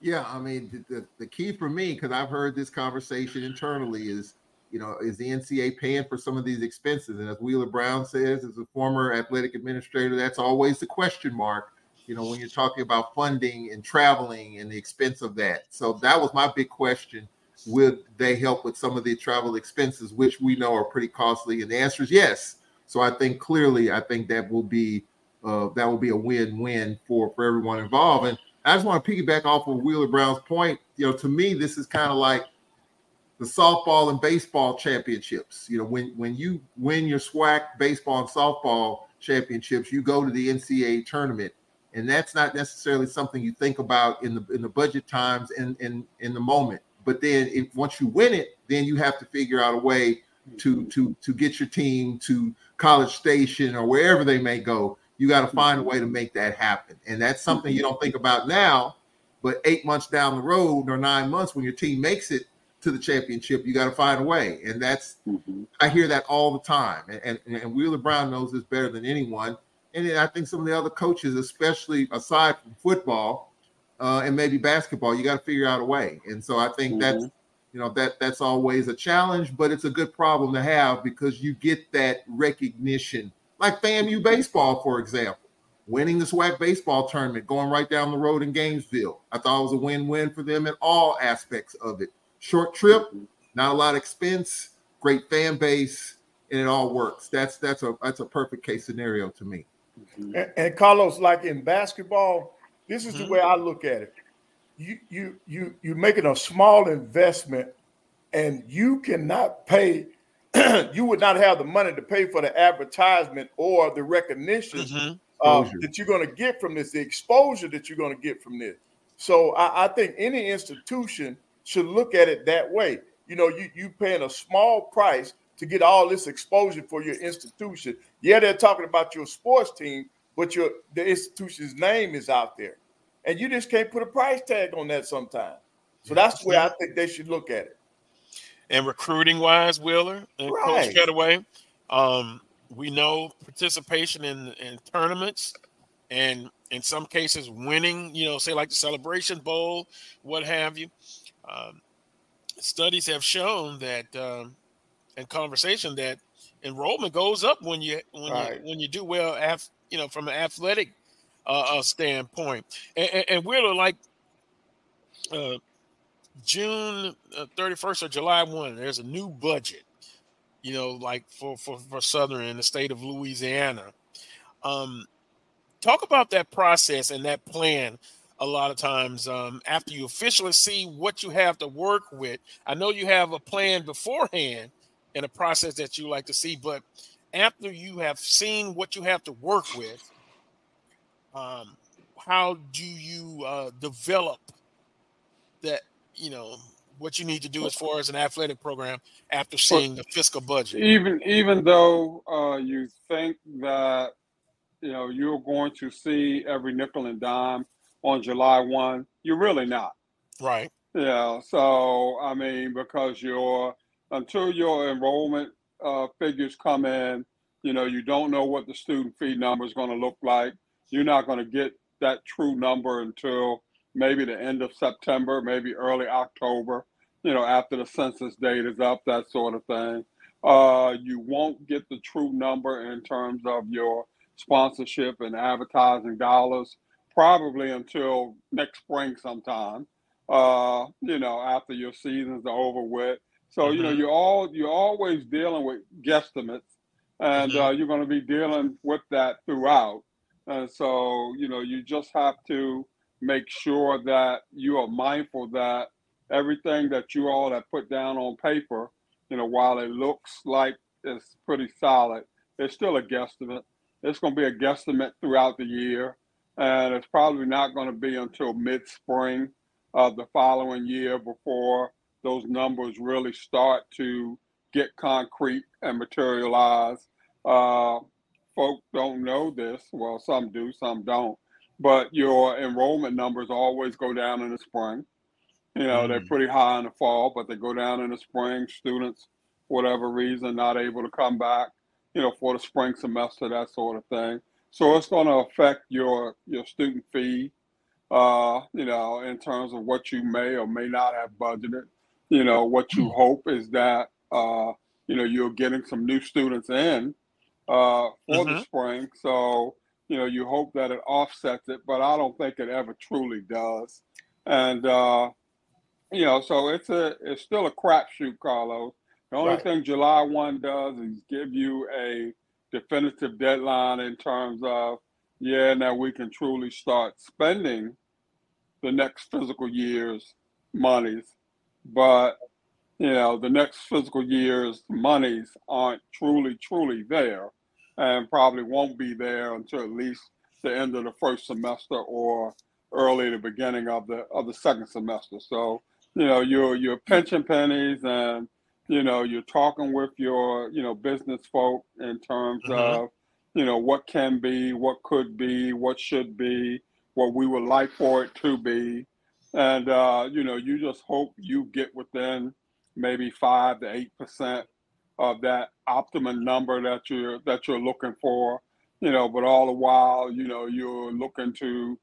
Yeah, I mean the, the, key for me because I've heard this conversation internally is you know, is the NCA paying for some of these expenses? And as Wheeler Brown says, as a former athletic administrator, that's always the question mark, you know, when you're talking about funding and traveling and the expense of that. So that was my big question. Would they help with some of the travel expenses, which we know are pretty costly? And the answer is yes. So I think clearly, I think that will be uh, that will be a win-win for for everyone involved. And I just want to piggyback off of Wheeler Brown's point. You know, to me, this is kind of like the softball and baseball championships. You know, when when you win your SWAC baseball and softball championships, you go to the NCAA tournament, and that's not necessarily something you think about in the in the budget times and in, in, in the moment. But then, if once you win it, then you have to figure out a way to to to get your team to College Station or wherever they may go. You got to find a way to make that happen, and that's something you don't think about now. But eight months down the road or nine months, when your team makes it to the championship, you got to find a way. And that's, mm-hmm. I hear that all the time. And, and, and Wheeler Brown knows this better than anyone. And I think some of the other coaches, especially aside from football uh, and maybe basketball, you got to figure out a way. And so I think mm-hmm. that's, you know, that that's always a challenge, but it's a good problem to have because you get that recognition. Like FAMU baseball, for example, winning the SWAC baseball tournament, going right down the road in Gainesville. I thought it was a win-win for them in all aspects of it short trip, not a lot of expense, great fan base, and it all works. That's that's a that's a perfect case scenario to me. And, and Carlos, like in basketball, this is Mm-hmm. the way I look at it. You you you you're making a small investment, and you cannot pay. you would not have the money to pay for the advertisement or the recognition Mm-hmm. uh, that you're going to get from this, the exposure that you're going to get from this. So I, I think any institution should look at it that way. You know, you you paying a small price to get all this exposure for your institution. Yeah, they're talking about your sports team, but your the institution's name is out there, and you just can't put a price tag on that sometimes. So that's the way I think they should look at it. And recruiting wise, Wheeler and Right. Coach Pettaway, um, we know participation in in tournaments and in some cases winning, you know, say like the Celebration Bowl, what have you. Um, studies have shown that um, and conversation that enrollment goes up when you when Right. you when you do well, af, you know, from an athletic uh, uh, standpoint. And, and, and Wheeler, like uh, June uh, 31st or July 1, there's a new budget, you know, like for, for, for Southern in the state of Louisiana. Um, talk about that process and that plan a lot of times um, after you officially see what you have to work with. I know you have a plan beforehand and a process that you like to see, but after you have seen what you have to work with, um, how do you uh, develop that you know what you need to do as far as an athletic program after seeing the fiscal budget even even though uh, you think that you know you're going to see every nickel and dime on July one, you're really not. right Yeah. So I mean, because your until your enrollment uh, figures come in, you know, you don't know what the student fee number is going to look like. You're not going to get that true number until maybe the end of September, maybe early October. You know, after the census date is up, that sort of thing. Uh, you won't get the true number in terms of your sponsorship and advertising dollars probably until next spring sometime uh, you know, after your seasons are over with. So, you know, you're all you're always dealing with guesstimates and Mhm. uh, you're gonna be dealing with that throughout. And so, you know, you just have to make sure that you are mindful that everything that you all have put down on paper, you know, while it looks like it's pretty solid, it's still a guesstimate. It's gonna be a guesstimate throughout the year. And it's probably not gonna be until mid-spring of the following year before those numbers really start to get concrete and materialize. Uh, folk don't know this. Well, some do, some don't. But your enrollment numbers always go down in the spring. You know, they're Mm. pretty high in the fall, but they go down in the spring. Students, for whatever reason, not able to come back, you know, for the spring semester, that sort of thing. So it's going to affect your your student fee uh, you know, in terms of what you may or may not have budgeted. You know, what you hope is that, uh, you know, you're getting some new students in uh, for the Mhm. spring. So, you know, you hope that it offsets it, but I don't think it ever truly does. And, uh, you know, so it's a it's still a crapshoot, Carlos. The only Right. thing July one does is give you a definitive deadline in terms of yeah, now we can truly start spending the next physical year's monies. But you know, the next physical year's monies aren't truly, truly there and probably won't be there until at least the end of the first semester or early the beginning of the of the second semester. So, you know, you're you're pinching pennies and you know, you're talking with your, you know, business folk in terms Mhm. of, you know, what can be, what could be, what should be, what we would like for it to be. And uh, you know, you just hope you get within maybe five to eight percent of that optimum number that you're that you're looking for. You know, but all the while, you know, you're looking to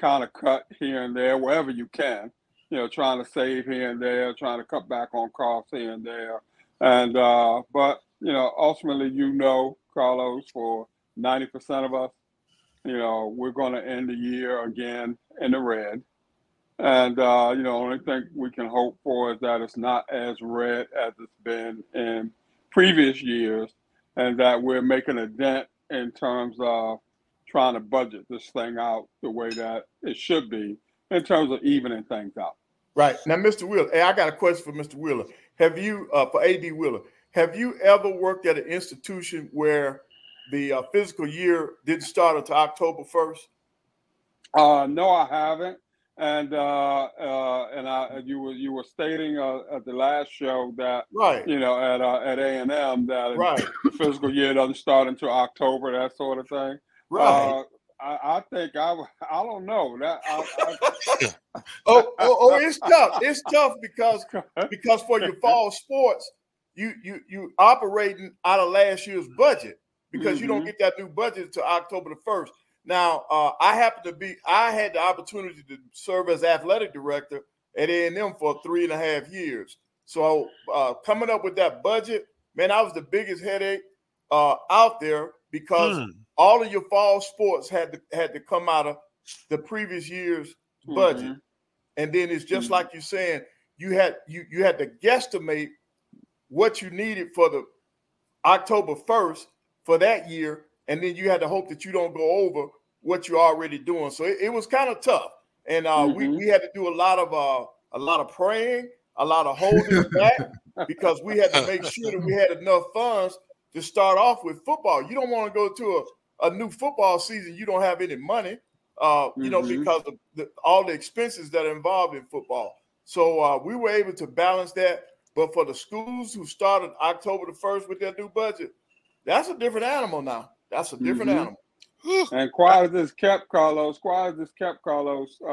kind of cut here and there wherever you can. You know, trying to save here and there, trying to cut back on costs here and there. And uh, but you know, ultimately, you know, Carlos, for ninety percent of us, you know, we're going to end the year again in the red. And, uh, you know, only thing we can hope for is that it's not as red as it's been in previous years and that we're making a dent in terms of trying to budget this thing out the way that it should be in terms of evening things out. Right now, Mr. Wheeler. Hey, I got a question for Mr. Wheeler. Have you, uh, for AD Wheeler, have you ever worked at an institution where the uh, physical year didn't start until October first? Uh, no, I haven't. And uh, uh, and I, you were you were stating uh, at the last show that right, you know, at uh, at A and M that right. the fiscal year doesn't start until October, that sort of thing. Right. Uh, I, I think I I don't know that. I, I, oh, oh, oh, it's tough. It's tough because because for your fall sports, you you you operating out of last year's budget because mm-hmm. you don't Mm-hmm. get that new budget until October the first. Now, uh, I happen to be I had the opportunity to serve as athletic director at A and M for three and a half years. So uh, coming up with that budget, man, I was the biggest headache uh, out there because Hmm. all of your fall sports had to had to come out of the previous year's budget. Mhm. And then it's just Mhm. like you're saying, you had you you had to guesstimate what you needed for the October 1st for that year, and then you had to hope that you don't go over what you're already doing. So it, it was kind of tough. And uh, we, Mhm. we had to do a lot of uh, a lot of praying, a lot of holding back because we had to make sure that we had enough funds to start off with football. You don't want to go to a, a new football season, you don't have any money, uh, you know, Mhm. because of the, all the expenses that are involved in football. So uh, we were able to balance that. But for the schools who started October the 1st with their new budget, that's a different animal now. That's a different Mhm. animal. And quiet as this kept, Carlos, quiet as this kept, Carlos, uh,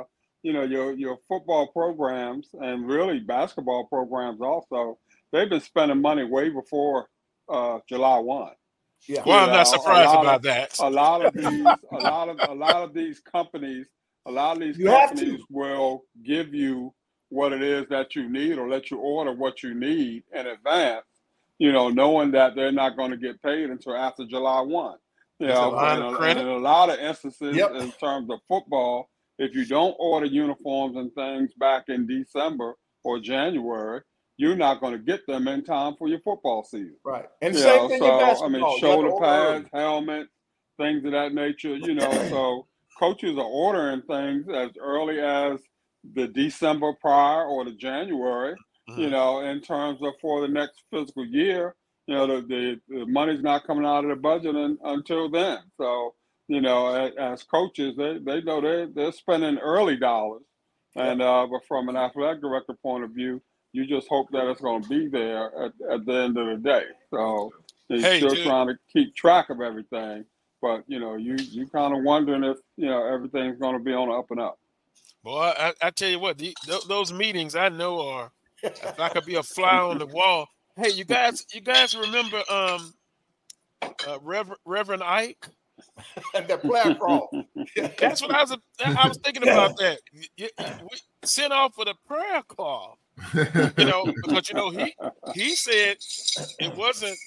uh, you know, your your football programs and really basketball programs also, they've been spending money way before uh, July 1. Yeah. Well, I'm You not surprised about of- that. A lot of these, a lot of a lot of these companies, a lot of these You companies will give you what it is that you need or let you order what you need in advance, you know, knowing that they're not going to get paid until after July 1. You That's a know, line and a- in a lot of instances, Yep. in terms of football, if you don't order uniforms and things back in December or January, you're not going to get them in time for your football season. Right. And You same know, thing so in I basketball. mean, You have to shoulder pads, helmets, things of that nature. You know, so coaches are ordering things as early as the December prior or the January. Mm-hmm. You know, in terms of for the next fiscal year, you know, the the, the money's not coming out of the budget un, until then. So you know, as, as coaches, they they know they they're spending early dollars, and uh, but from an athletic director point of view, you just hope that it's going to be there at, at the end of the day. So they're Hey, still dude. trying to keep track of everything, but you know, you you kind of wondering if you know everything's going to be on the up and up. Boy, I, I tell you what, the, th- those meetings I know are. If I could be a fly on the wall, hey, you guys, you guys remember um, uh, Reverend Reverend Ike? the crawl. That's what I was. I was thinking about that. Y- y- We sent off for the prayer call, you know, because you know he he said it wasn't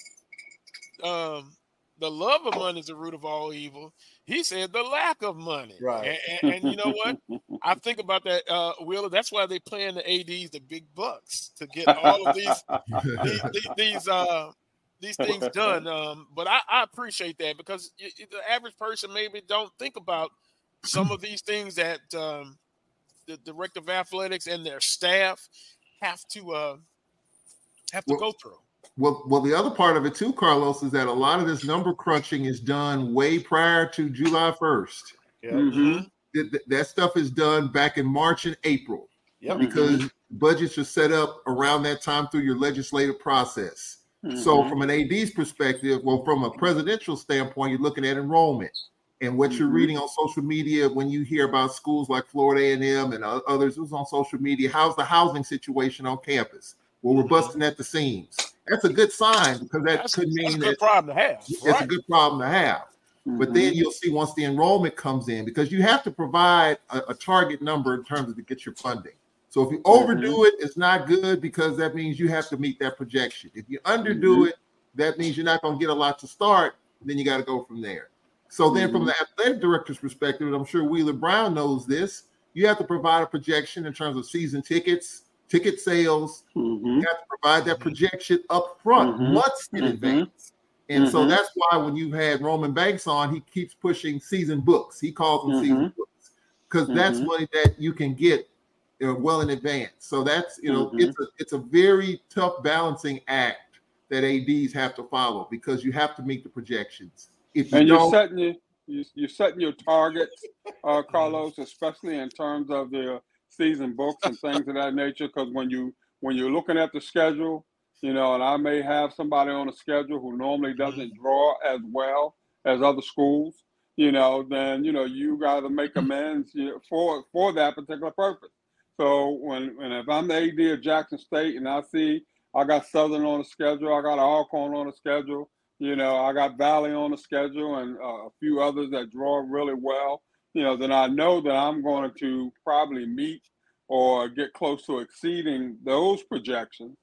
um, the love of money is the root of all evil. He said the lack of money. Right. And, and, and you know what? I think about that, uh, Wheeler. That's why they paying the ads the big bucks to get all of these these, these, these uh these things done. Um, but I, I appreciate that because the average person maybe don't think about some of these things that um, the director of athletics and their staff have to uh, have to Well- go through. Well, well, the other part of it too, Carlos, is that a lot of this number crunching is done way prior to July 1st. Yeah. Mhm. That, that- that stuff is done back in March and April Yep. because budgets are set up around that time through your legislative process. So, Mhm. from an AD's perspective, well, from a presidential standpoint, you're looking at enrollment and what you're Mhm. reading on social media when you hear about schools like Florida A&M and o- others who's on social media. How's the housing situation on campus? Well, we're busting at the seams. That's a good sign because that That's, could that's a mean good that problem to have. it's right? a good problem to have. But Mhm. then you'll see once the enrollment comes in, because you have to provide a, a target number in terms of to get your funding. So if you overdo it, it's not good because that means you have to meet that projection. If you underdo Mhm. it, that means you're not going to get a lot to start. Then you got to go from there. So then, from the athletic director's perspective, and I'm sure Wheeler Brown knows this, you have to provide a projection in terms of season tickets, ticket sales. Mhm. You have to provide that projection up front Mhm. months in Mhm. advance. And so Mhm. that's why when you've had Roman Banks on, he keeps pushing season books. He calls them season Mhm. books because that's Mhm. money that you can get you know, well in advance. So that's you know it's a it's a very tough balancing act that ads have to follow because you have to meet the projections. If you and you're setting your you- you're setting your targets, uh, Carlos, especially in terms of the season books and things of that nature. Because when you when you're looking at the schedule, you know, and I may have somebody on a schedule who normally doesn't draw as well as other schools, you know, then you know you got to make amends you know, for for that particular purpose. So when when if I'm the AD of Jackson State and I see I got Southern on the schedule, I got Alcorn on the schedule, you know, I got Valley on the schedule and uh, a few others that draw really well, you know, then I know that I'm going to probably meet or get close to exceeding those projections,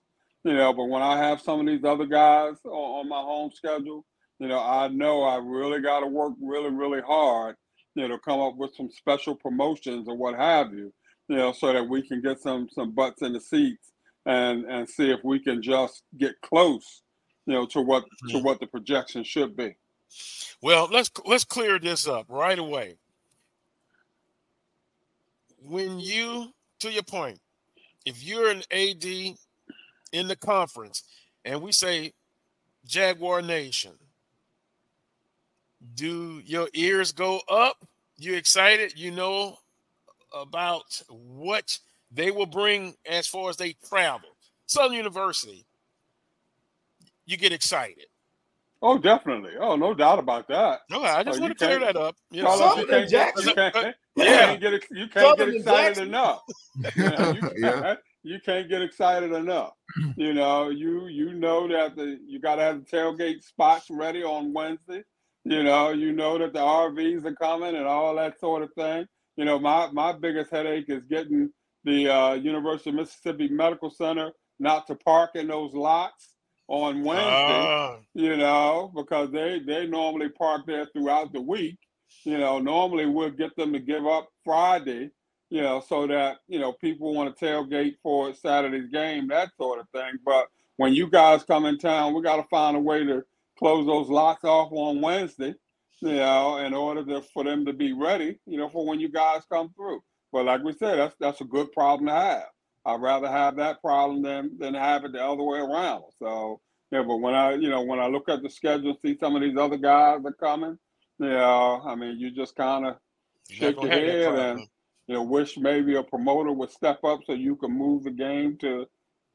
you know. But when I have some of these other guys on, on my home schedule, you know, I know I really got to work really, really hard, you know, to come up with some special promotions or what have you, you know, so that we can get some some butts in the seats and and see if we can just get close, you know, to what to mm-hmm. what the projection should be. Well, let's let's clear this up right away. When you, to your point, if you're an AD in the conference and we say Jaguar Nation, do your ears go up? You excited? You know about what they will bring as far as they travel. Southern University, you get excited. Oh, definitely. Oh, no doubt about that. No, I just Oh, want to clear that up. You know, Carlos, you can't, and get, Jackson. you can't, you Yeah. can't get you can't get excited enough. You, you, Yeah. can't, you can't get excited enough. You know, you you know that the you got to have the tailgate spots ready on Wednesday. You know, you know that the RVs are coming and all that sort of thing. You know, my my biggest headache is getting the uh, University of Mississippi Medical Center not to park in those lots on Wednesday Ah. you know, because they they normally park there throughout the week. You know, normally we'll get them to give up Friday, you know, so that you know people want to tailgate for Saturday's game, that sort of thing. But when you guys come in town, we got to find a way to close those lots off on Wednesday, you know, in order to, for them to be ready, you know, for when you guys come through. But like we said, that's that's a good problem to have. I'd rather have that problem than than have it the other way around. So yeah, but when I you know when I look at the schedule, see some of these other guys are coming. Yeah, I mean you just kind of shake your gonna have that head and you know wish maybe a promoter would step up so you can move the game to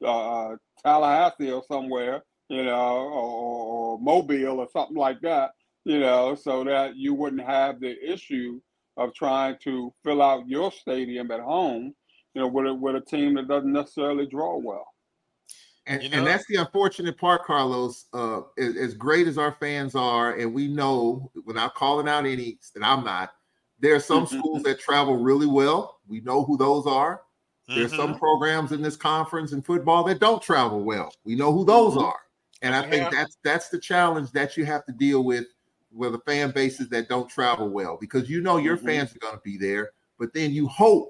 uh, Tallahassee or somewhere, you know, or, or Mobile or something like that, you know, so that you wouldn't have the issue of trying to fill out your stadium at home, you know, with a, with a team that doesn't necessarily draw well. And, You and that's the unfortunate part, Carlos. Uh, as, as great as our fans are, and we know without calling out any, and I'm not, there are some schools that travel really well. We know who those are. There's some Mhm. programs in this conference in football that don't travel well. We know who those Mhm. are. And I think Yeah. that's that's the challenge that you have to deal with with the fan bases that don't travel well because you know your Mhm. fans are going to be there, but then you hope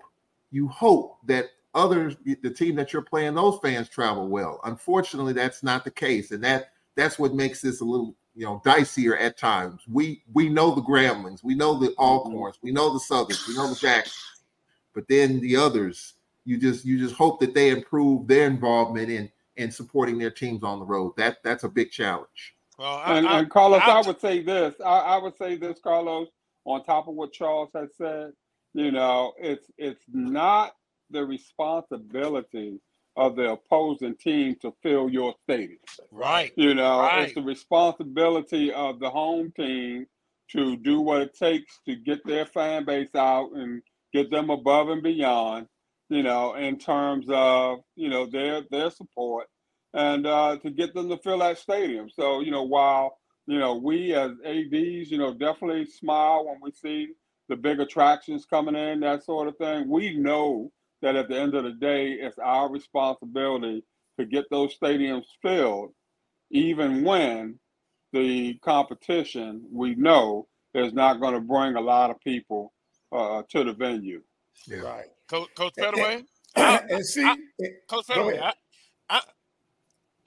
you hope that others the team that you're playing those fans travel well. Unfortunately, that's not the case and that that's what makes this a little you know dicier at times. We we know the Gramblings, we know the mm-hmm. Alcorns, we know the Southerns, we know the Jacksons, but then the others, you just you just hope that they improve their involvement in in supporting their teams on the road. That that's a big challenge. Well, I, And, I, and Carlos, I- I, would say this. I, I would say this, Carlos. On top of what Charles has said, you know, it's it's not the responsibility of the opposing team to fill your stadium. right. You know, Right. it's the responsibility of the home team to do what it takes to get their fan base out and get them above and beyond. You know, in terms of you know their their support and uh, to get them to fill that stadium. So you know, while you know we as ads, you know, definitely smile when we see the big attractions coming in, that sort of thing. We know that at the end of the day, it's our responsibility to get those stadiums filled, even when the competition we know is not going to bring a lot of people uh, to the venue. Right. Coach, Coach Pettaway? and see, Coach go Pettaway, ahead. I, I,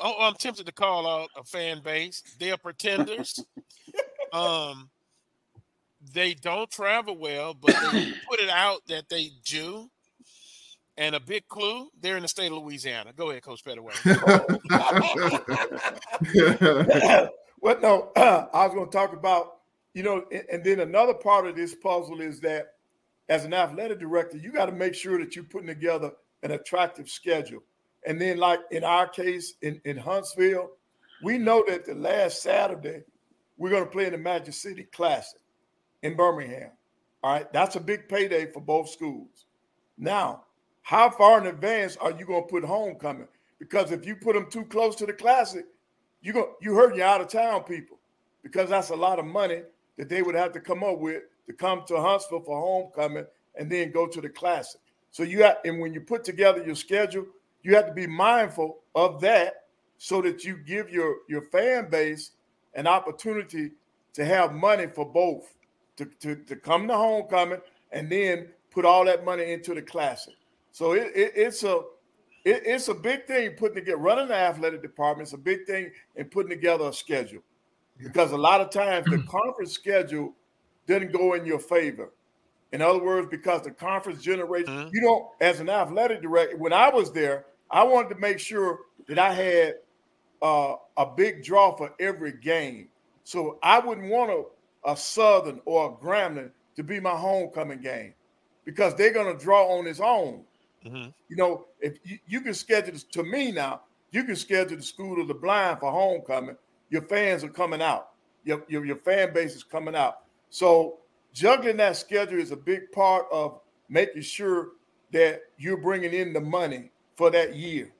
oh, I'm tempted to call out a fan base. They are pretenders. um, they don't travel well, but they put it out that they do. And a big clue, they're in the state of Louisiana. Go ahead, Coach Pettaway. Oh, well, no, I was going to talk about, you know, and, and then another part of this puzzle is that as an athletic director, you got to make sure that you're putting together an attractive schedule. And then, like in our case in, in Huntsville, we know that the last Saturday we're going to play in the Magic City Classic in Birmingham. All right, that's a big payday for both schools. Now, how far in advance are you going to put homecoming? Because if you put them too close to the Classic, you go you hurt your out of town people because that's a lot of money that they would have to come up with to come to Huntsville for homecoming and then go to the Classic. So you have, and when you put together your schedule, you have to be mindful of that so that you give your your fan base an opportunity to have money for both to, to, to come to homecoming and then put all that money into the classic. So it, it, it's a it, it's a big thing putting together running the athletic department. It's a big thing in putting together a schedule because a lot of times the conference schedule didn't go in your favor. In other words, because the conference generates, mm-hmm. you know, as an athletic director, when I was there, I wanted to make sure that I had uh, a big draw for every game. So I wouldn't want a, a Southern or a Grambling to be my homecoming game because they're going to draw on its own. Mm-hmm. You know, if you, you can schedule to me now, you can schedule the school of the blind for homecoming. Your fans are coming out. Your, your, your fan base is coming out. So juggling that schedule is a big part of making sure that you're bringing in the money for that year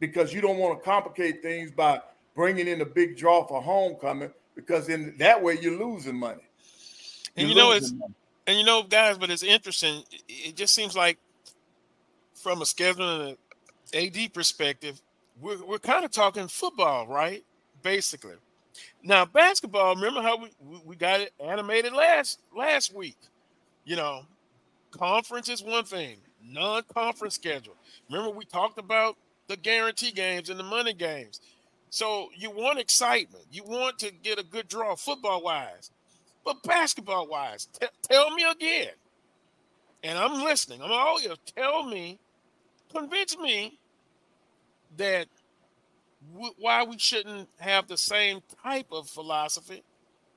because you don't want to complicate things by bringing in a big draw for homecoming because in that way you're losing money. You're and you know it's money. and you know guys, but it's interesting. It just seems like from a scheduling and AD perspective, we're we're kind of talking football, right? Basically. Now basketball, remember how we, we got it animated last last week. You know, conference is one thing, non-conference schedule. Remember we talked about the guarantee games and the money games. So you want excitement. You want to get a good draw football wise. But basketball wise, t- tell me again. And I'm listening. I'm all ears. Tell me, convince me that w- why we shouldn't have the same type of philosophy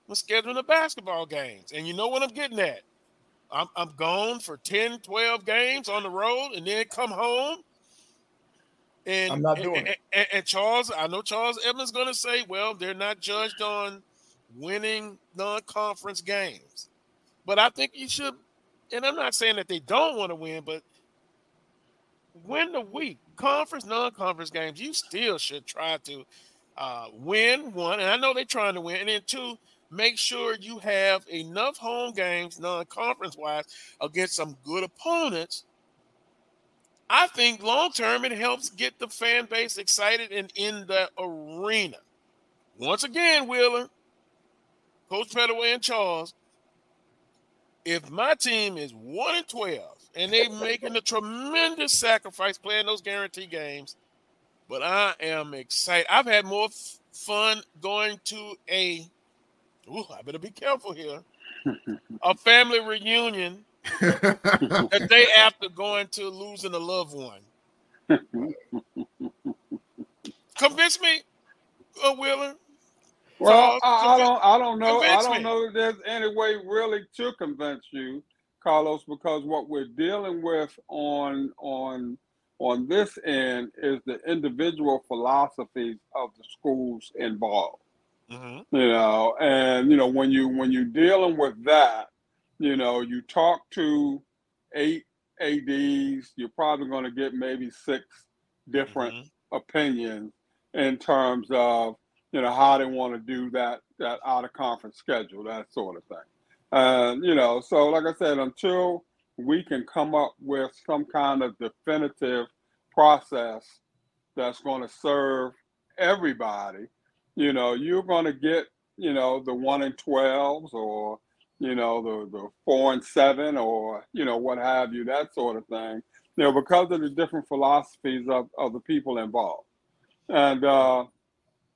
when scheduling the basketball games. And you know what I'm getting at. I'm, I'm gone for 10, 12 games on the road and then come home and I'm not doing and, it. And, and, Charles, I know Charles Evans going to say, well, they're not judged on winning non-conference games, but I think you should. And I'm not saying that they don't want to win, but win the week conference, non-conference games, you still should try to uh, win one. And I know they're trying to win, and then two, make sure you have enough home games, non-conference wise, against some good opponents I think long term it helps get the fan base excited and in the arena. Once again, Wheeler, Coach Pettaway and Charles, if my team is one and twelve and they're making a tremendous sacrifice playing those guarantee games, but I am excited. I've had more f- fun going to a. Ooh, I better be careful here. a family reunion the day after going to losing a loved one. Convince me, uh, Wheeler. Well, I, I, don't. I don't know. I don't me. know if there's any way really to convince you, Carlos, because what we're dealing with on on on this end is the individual philosophies of the schools involved. Mm-hmm. You know, and you know when you when you're dealing with that, you know, you talk to eight ADs, you're probably going to get maybe six different mm-hmm. opinions in terms of you know how they want to do that that out of conference schedule, that sort of thing. And you know, so like I said, until we can come up with some kind of definitive process that's going to serve everybody, you know, you're going to get you know the one in twelves or you know, the, the four and seven or, you know, what have you, that sort of thing, you know, because of the different philosophies of, of the people involved. And uh,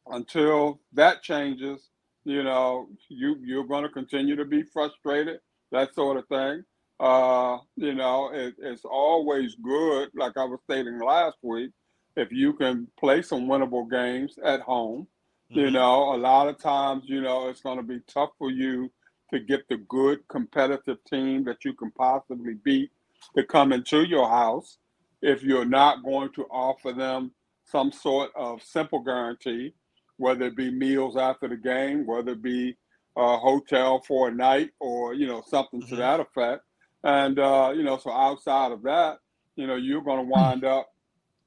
until that changes, you know, you you're going to continue to be frustrated, that sort of thing. Uh, you know, it, it's always good, like I was stating last week, if you can play some winnable games at home. Mm-hmm. You know, a lot of times, you know, it's going to be tough for you to get the good competitive team that you can possibly beat to come into your house if you're not going to offer them some sort of simple guarantee, whether it be meals after the game, whether it be a hotel for a night or, you know, something mm-hmm. to that effect. And, uh, you know, so outside of that, you know, you're going to wind up,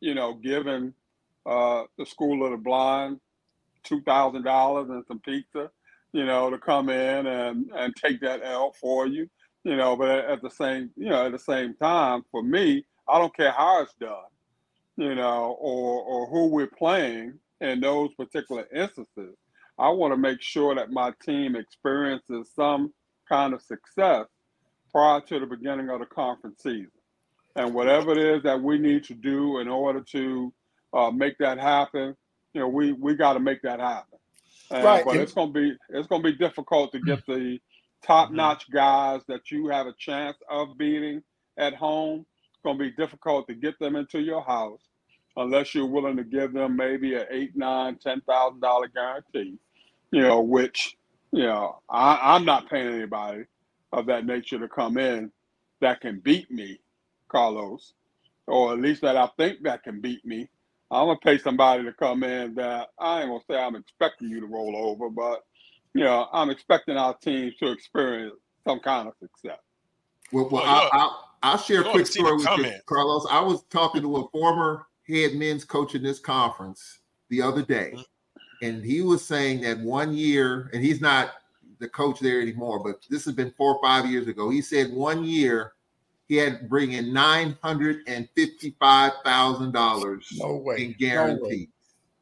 you know, giving uh, the School of the Blind $2,000 and some pizza, you know, to come in and, and take that L for you, you know, but at the same, you know, at the same time, for me, I don't care how it's done, you know, or, or who we're playing in those particular instances. I want to make sure that my team experiences some kind of success prior to the beginning of the conference season. And whatever it is that we need to do in order to uh, make that happen, you know, we we got to make that happen. And, right. But it's gonna be it's gonna be difficult to get the top notch mm-hmm. guys that you have a chance of beating at home. It's gonna be difficult to get them into your house unless you're willing to give them maybe a eight, nine, ten thousand dollar guarantee. You know, which you know I, I'm not paying anybody of that nature to come in that can beat me, Carlos, or at least that I think that can beat me. I'm gonna pay somebody to come in that I ain't gonna say I'm expecting you to roll over, but you know I'm expecting our teams to experience some kind of success. Well, well, oh, I'll, I'll, share a quick story with you, Carlos. I was talking to a former head men's coach in this conference the other day, mm-hmm. and he was saying that one year, and he's not the coach there anymore, but this has been four or five years ago. He said one year he had to bring in nine hundred and fifty-five thousand dollars no way. in guarantees.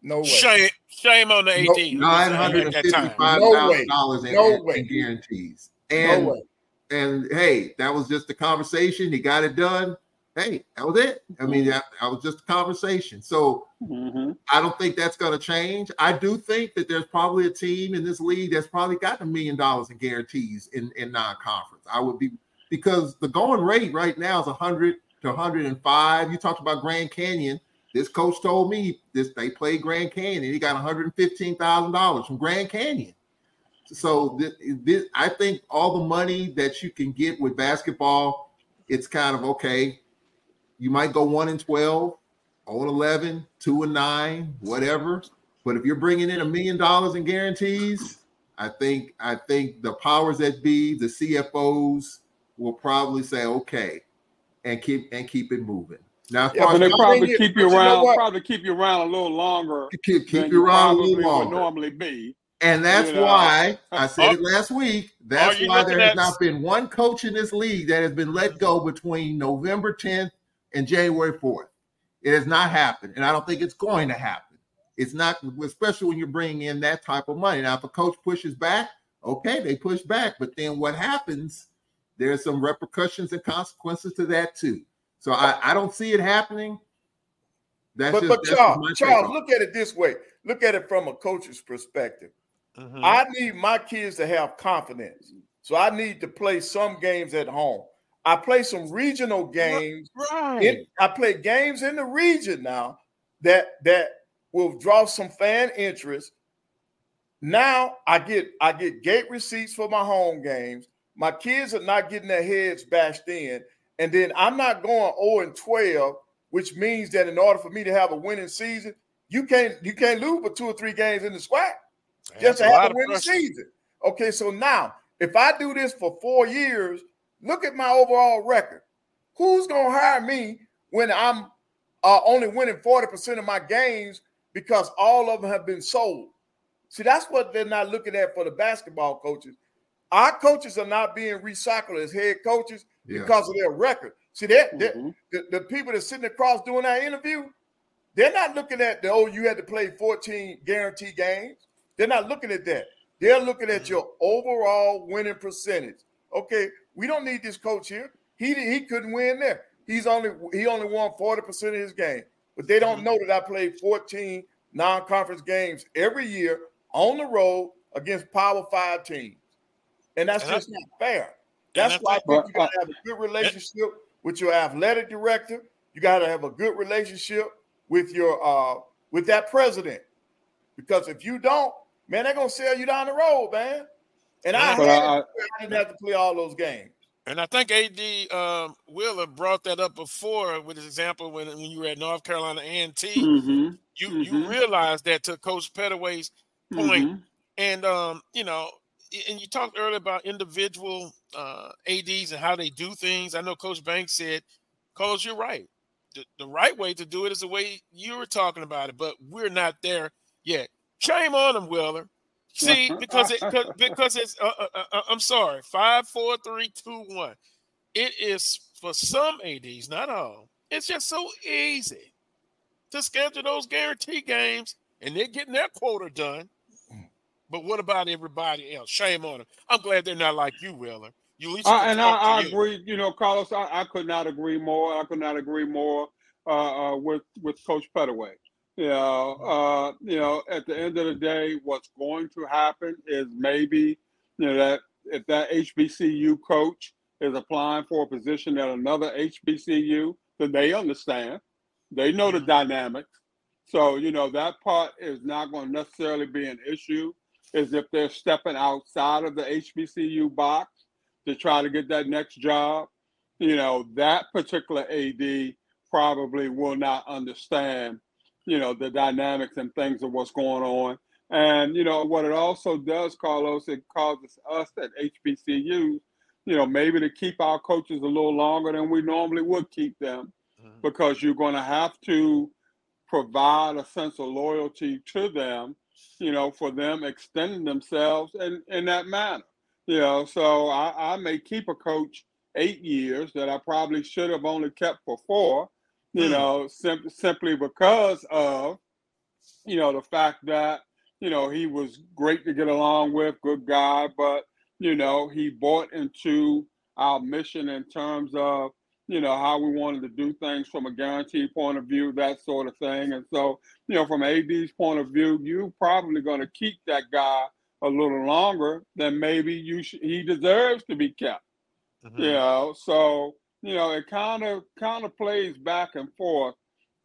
No way. Shame, shame on the AD. Nine hundred and fifty-five thousand dollars in, no in, guarantees. And no and hey, that was just a conversation. He got it done. Hey, that was it. I mean, that, that was just a conversation. So mm-hmm. I don't think that's going to change. I do think that there's probably a team in this league that's probably got a million dollars in guarantees in, in non-conference. I would be because the going rate right now is 100 to 105. You talked about Grand Canyon. This coach told me this they played Grand Canyon. He got 115 thousand dollars from Grand Canyon. So this, this, I think all the money that you can get with basketball, it's kind of okay. You might go one and 12, 0 and 11, 2 and 9, whatever. But if you're bringing in a million dollars in guarantees, I think I think the powers that be, the CFOs, will probably say okay and keep and keep it moving. Now, yeah, but they probably keep you around. You know probably keep you around a little longer. Keep, keep you around a little longer. normally be. And that's you know. why I said it last week. That's why there has not been one coach in this league that has been let go between November 10th and January 4th. It has not happened, and I don't think it's going to happen. It's not, especially when you're bringing in that type of money. Now, if a coach pushes back, okay, they push back. But then what happens there's some repercussions and consequences to that too. So I, I don't see it happening. That's but just, but Charles, Charles, look at it this way. Look at it from a coach's perspective. Mm-hmm. I need my kids to have confidence. So I need to play some games at home. I play some regional games. Right. In, I play games in the region now that that will draw some fan interest. Now I get I get gate receipts for my home games. My kids are not getting their heads bashed in. And then I'm not going 0 and 12, which means that in order for me to have a winning season, you can't you can't lose but two or three games in the SWAC just to have a winning season. Okay, so now if I do this for four years, look at my overall record. Who's gonna hire me when I'm uh, only winning 40% of my games because all of them have been sold? See, that's what they're not looking at for the basketball coaches. Our coaches are not being recycled as head coaches yeah. because of their record. See, that mm-hmm. the, the people that sitting across doing that interview, they're not looking at the oh, you had to play 14 guarantee games. They're not looking at that. They're looking at mm-hmm. your overall winning percentage. Okay, we don't need this coach here. He he couldn't win there. He's only he only won 40% of his game. But they don't mm-hmm. know that I played 14 non-conference games every year on the road against Power Five teams, and that's And just I- not fair. That's why I think But, you got to have a good relationship with your athletic director. You got to have a good relationship with your uh with that president, because if you don't, man, they're gonna sell you down the road, man. And I, had I- I didn't have to play all those games. And I think AD um, Wheeler brought that up before with his example when, when you were at North Carolina A&T. Mhm. You Mhm. you realized that to Coach Pettaway's point, Mhm. and um, you know, i- and you talked earlier about individual uh, ads and how they do things. I know Coach Banks said, "Coach, you're right. The, the right way to do it is the way you were talking about it, but we're not there yet. Shame on them, Wheeler. See, because it 'cause- because it's uh, uh, uh, uh, I'm sorry, five, four, three, two, one. It is for some ads, not all. It's just so easy to schedule those guarantee games, and they're getting their quota done. But what about everybody else? Shame on them. I'm glad they're not like you, Wheeler. You least I, and I, I you. agree. You know, Carlos, I, I could not agree more. I could not agree more uh, uh, with with Coach Pettaway. You know, uh, you know, at the end of the day, what's going to happen is maybe you know that if that HBCU coach is applying for a position at another HBCU, then they understand. They know the dynamics. So, you know, that part is not going to necessarily be an issue, is if they're stepping outside of the HBCU box to try to get that next job. You know, that particular AD probably will not understand, you know, the dynamics and things of what's going on. And, you know, what it also does, Carlos, it causes us at HBCU, you know, maybe to keep our coaches a little longer than we normally would keep them mm-hmm. because you're going to have to provide a sense of loyalty to them, you know, for them extending themselves in, in that manner. You know, so I, I may keep a coach eight years that I probably should have only kept for four, you hmm. know, sim- simply because of, you know, the fact that, you know, he was great to get along with, good guy, but, you know, he bought into our mission in terms of, you know, how we wanted to do things from a guarantee point of view, that sort of thing. And so, you know, from AD's point of view, you're probably going to keep that guy a little longer than maybe you sh- he deserves to be kept. You know, so you know it kind of kind of plays back and forth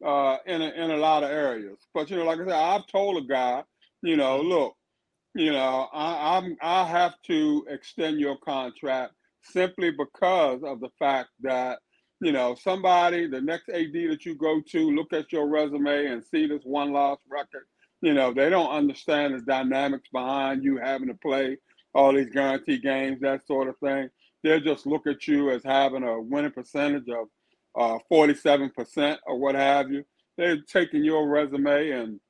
uh, in a, in a lot of areas. But you know, like I said, I've told a guy, you know, look, you know, I, I'm I have to extend your contract simply because of the fact that you know somebody, the next AD that you go to, look at your resume and see this one loss record. You know, they don't understand the dynamics behind you having to play all these guarantee games, that sort of thing. They'll just look at you as having a winning percentage of uh, 47% or what have you. They're taking your resume and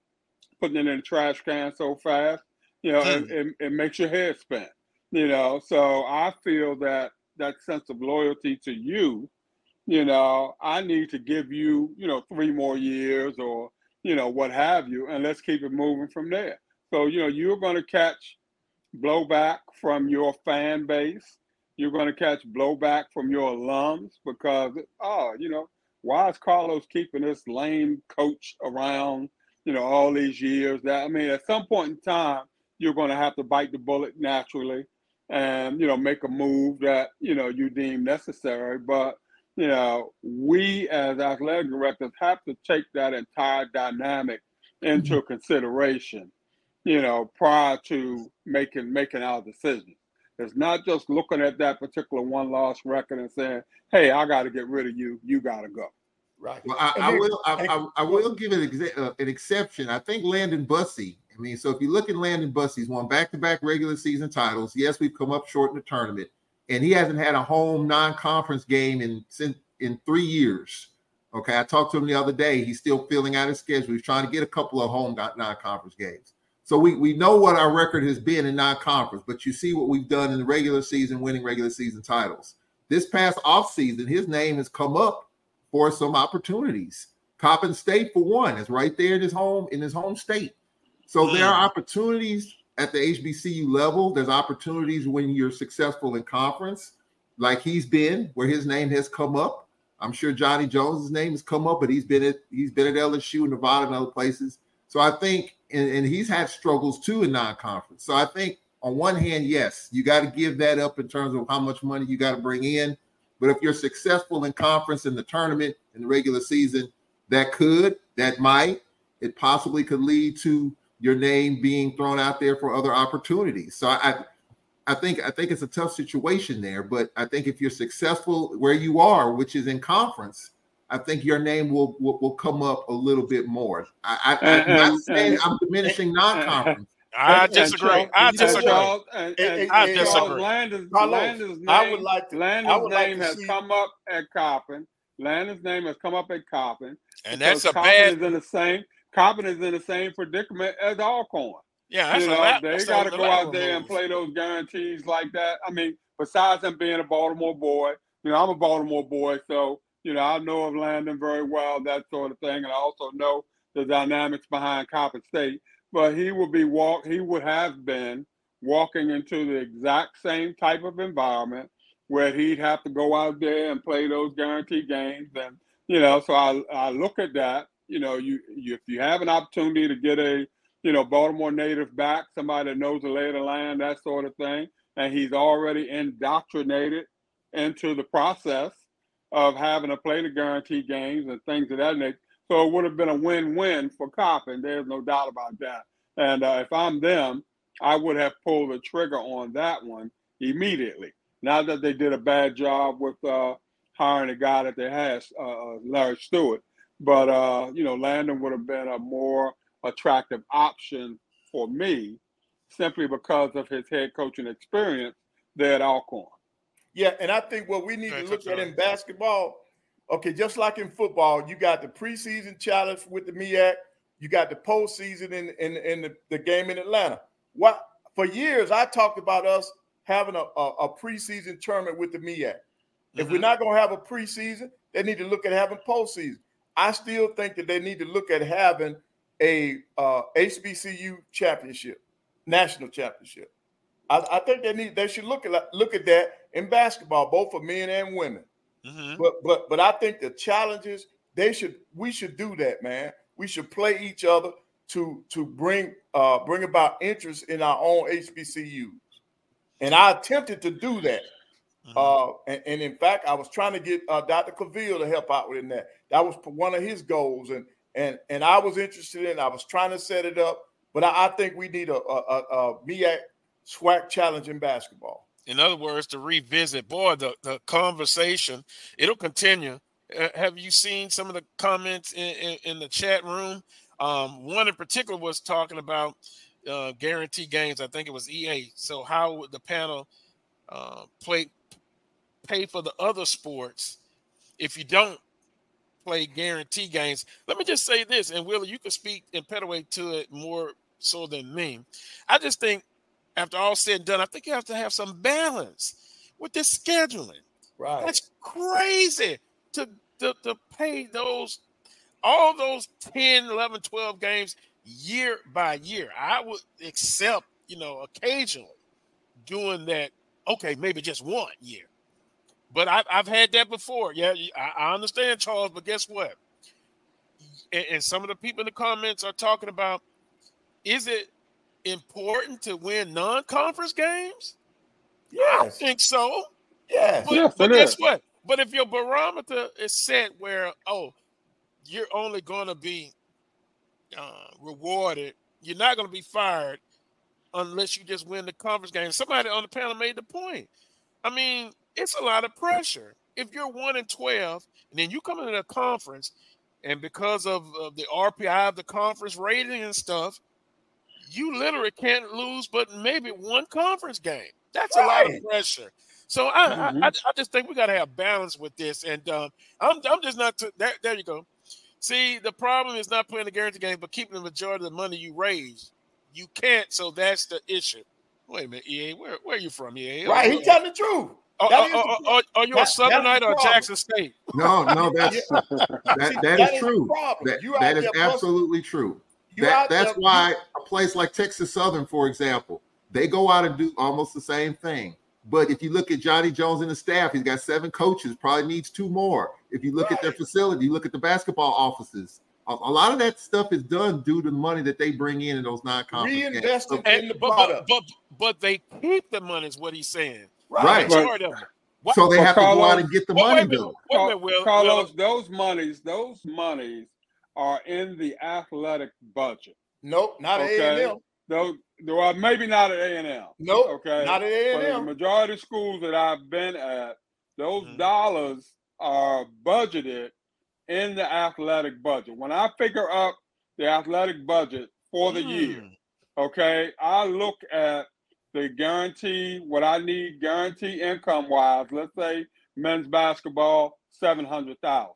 putting it in the trash can so fast, you know, it, it, it makes your head spin, you know. So I feel that that sense of loyalty to you, you know, I need to give you, you know, three more years or, you know, what have you, and let's keep it moving from there. So, you know, you're going to catch blowback from your fan base. You're going to catch blowback from your alums because, oh, you know, why is Carlos keeping this lame coach around, you know, all these years? That I mean, at some point in time, you're going to have to bite the bullet naturally and, you know, make a move that, you know, you deem necessary. But, you know, we as athletic directors have to take that entire dynamic into consideration, you know, prior to making making our decision. It's not just looking at that particular one loss record and saying, "Hey, I got to get rid of you. You got to go." Right. Well, I, I will. I, I, I will give an, exa- uh, an exception. I think Landon Bussey. I mean, so if you look at Landon Bussey, he's won back-to-back regular season titles. Yes, we've come up short in the tournament, and he hasn't had a home non-conference game in since in three years. Okay, I talked to him the other day. He's still filling out his schedule. He's trying to get a couple of home non- non-conference games. So we we know what our record has been in non-conference, but you see what we've done in the regular season, winning regular season titles. This past offseason, his name has come up for some opportunities. Coppin State, for one, is right there in his home in his home state. So there mm. are opportunities at the HBCU level. There's opportunities when you're successful in conference, like he's been, where his name has come up. I'm sure Johnny Jones's name has come up, but he's been at he's been at LSU, Nevada, and other places. So I think, and, and he's had struggles too in non-conference. So I think on one hand, yes, you got to give that up in terms of how much money you got to bring in. But if you're successful in conference in the tournament in the regular season, that could, that might, it possibly could lead to your name being thrown out there for other opportunities. So I, I think I think it's a tough situation there. But I think if you're successful where you are, which is in conference, I think your name will will, will come up a little bit more. I, I, am not saying I'm diminishing non-conference. I disagree. I disagree. I disagree. Landon's, Landon's name, I would like to, Landon's would name like has see. come up at Coppin. Landon's name has come up at Coppin. And that's a Coppin bad. Is in the same. Coppin is in the same predicament as Alcorn. Yeah, that's you a know, la- they got to go out there and play those guarantees like that. I mean, besides them being a Baltimore boy, you know, I'm a Baltimore boy, so you know, I know of Landon very well, that sort of thing, and I also know the dynamics behind Coppin State. But he would be walk. He would have been walking into the exact same type of environment where he'd have to go out there and play those guaranteed games, and you know, so I I look at that. You know, you, you if you have an opportunity to get a you know, Baltimore native back, somebody that knows the lay of the land, that sort of thing. And he's already indoctrinated into the process of having to play the guarantee games and things of that nature. So it would have been a win-win for Coppin. There's no doubt about that. And uh, if I'm them, I would have pulled the trigger on that one immediately. Now that they did a bad job with uh, hiring a guy that they had, uh, Larry Stewart, but uh, you know, Landon would have been a more attractive option for me simply because of his head coaching experience there at Alcorn. Yeah, and I think what we need to look at in basketball, okay, just like in football, you got the preseason challenge with the MEAC, you got the postseason in in, in the, the game in Atlanta. What for years I talked about us having a, a, a preseason tournament with the MEAC. If we're not gonna have a preseason, they need to look at having postseason. I still think that they need to look at having a uh, HBCU championship, national championship. I, I, think they need they should look at look at that in basketball, both for men and women. Mm-hmm. But but but I think the challenges they should we should do that, man. We should play each other to to bring uh bring about interest in our own HBCUs. And I attempted to do that. Mm-hmm. Uh, and, and, in fact, I was trying to get uh, Dr. Cavill to help out with that. That was one of his goals, and and and I was interested in. I was trying to set it up, but I, I think we need a a, a, a MEAC SWAC challenge in basketball. In other words, to revisit, boy, the, the conversation, it'll continue. Uh, have you seen some of the comments in, in, in the chat room? Um, one in particular was talking about uh, guarantee games. I think it was EA. So how would the panel uh, play pay for the other sports if you don't play guarantee games? Let me just say this, and Willie, you can speak in Pettaway to it more so than me. I just think after all said and done, I think you have to have some balance with this scheduling. Right. That's crazy to, to, to pay those all those 10, 11, 12 games year by year. I would accept, you know, occasionally doing that. Okay, maybe just one year. But I've, I've had that before. Yeah, I, I understand, Charles, but guess what? And, and some of the people in the comments are talking about is it important to win non-conference games? Yeah, I think so. Yes. But, Yes, but guess is. what? But if your barometer is set where, oh, you're only going to be uh, rewarded, you're not going to be fired unless you just win the conference game. Somebody on the panel made the point. I mean, it's a lot of pressure. If you're one and twelve, and then you come into a conference, and because of, of the RPI of the conference rating and stuff, you literally can't lose but maybe one conference game. That's a lot of pressure. So I, Mhm. I, I, just think we got to have balance with this. And um, I'm, I'm just not. T- there, there you go. See, the problem is not playing the guarantee game, but keeping the majority of the money you raise. You can't. So that's the issue. Wait a minute, EA. Where, where are you from, EA? Right. He telling the truth. Are, are, are, are, are you a that- that's the Southernite or. Jackson State? No, no, that's See, that, that that is is true. That, that is there busting- absolutely true. That, that's there- why a place like Texas Southern, for example, they go out and do almost the same thing. But if you look at Johnny Jones and the staff, he's got seven coaches, probably needs two more. If you look at their facility, you look at the basketball offices, a, a lot of that stuff is done due to the money that they bring in in those non-conference games. Reinvesting So- in the But, but, but but they keep the money is what he's saying. Right. Majority of it. What- So they Well, have to go out and get the Wait, money wait a minute, though. wait a minute, Will. Carlos, those monies, those monies are in the athletic budget. Nope, not Okay. A and M. Those, well, maybe not at A and M. Nope, Okay, not at A But and the majority of schools that I've been at, those Mm-hmm. dollars are budgeted in the athletic budget. When I figure up the athletic budget for the year, Mm. okay, I look at the guarantee, what I need guarantee income wise. Let's say men's basketball, seven hundred thousand.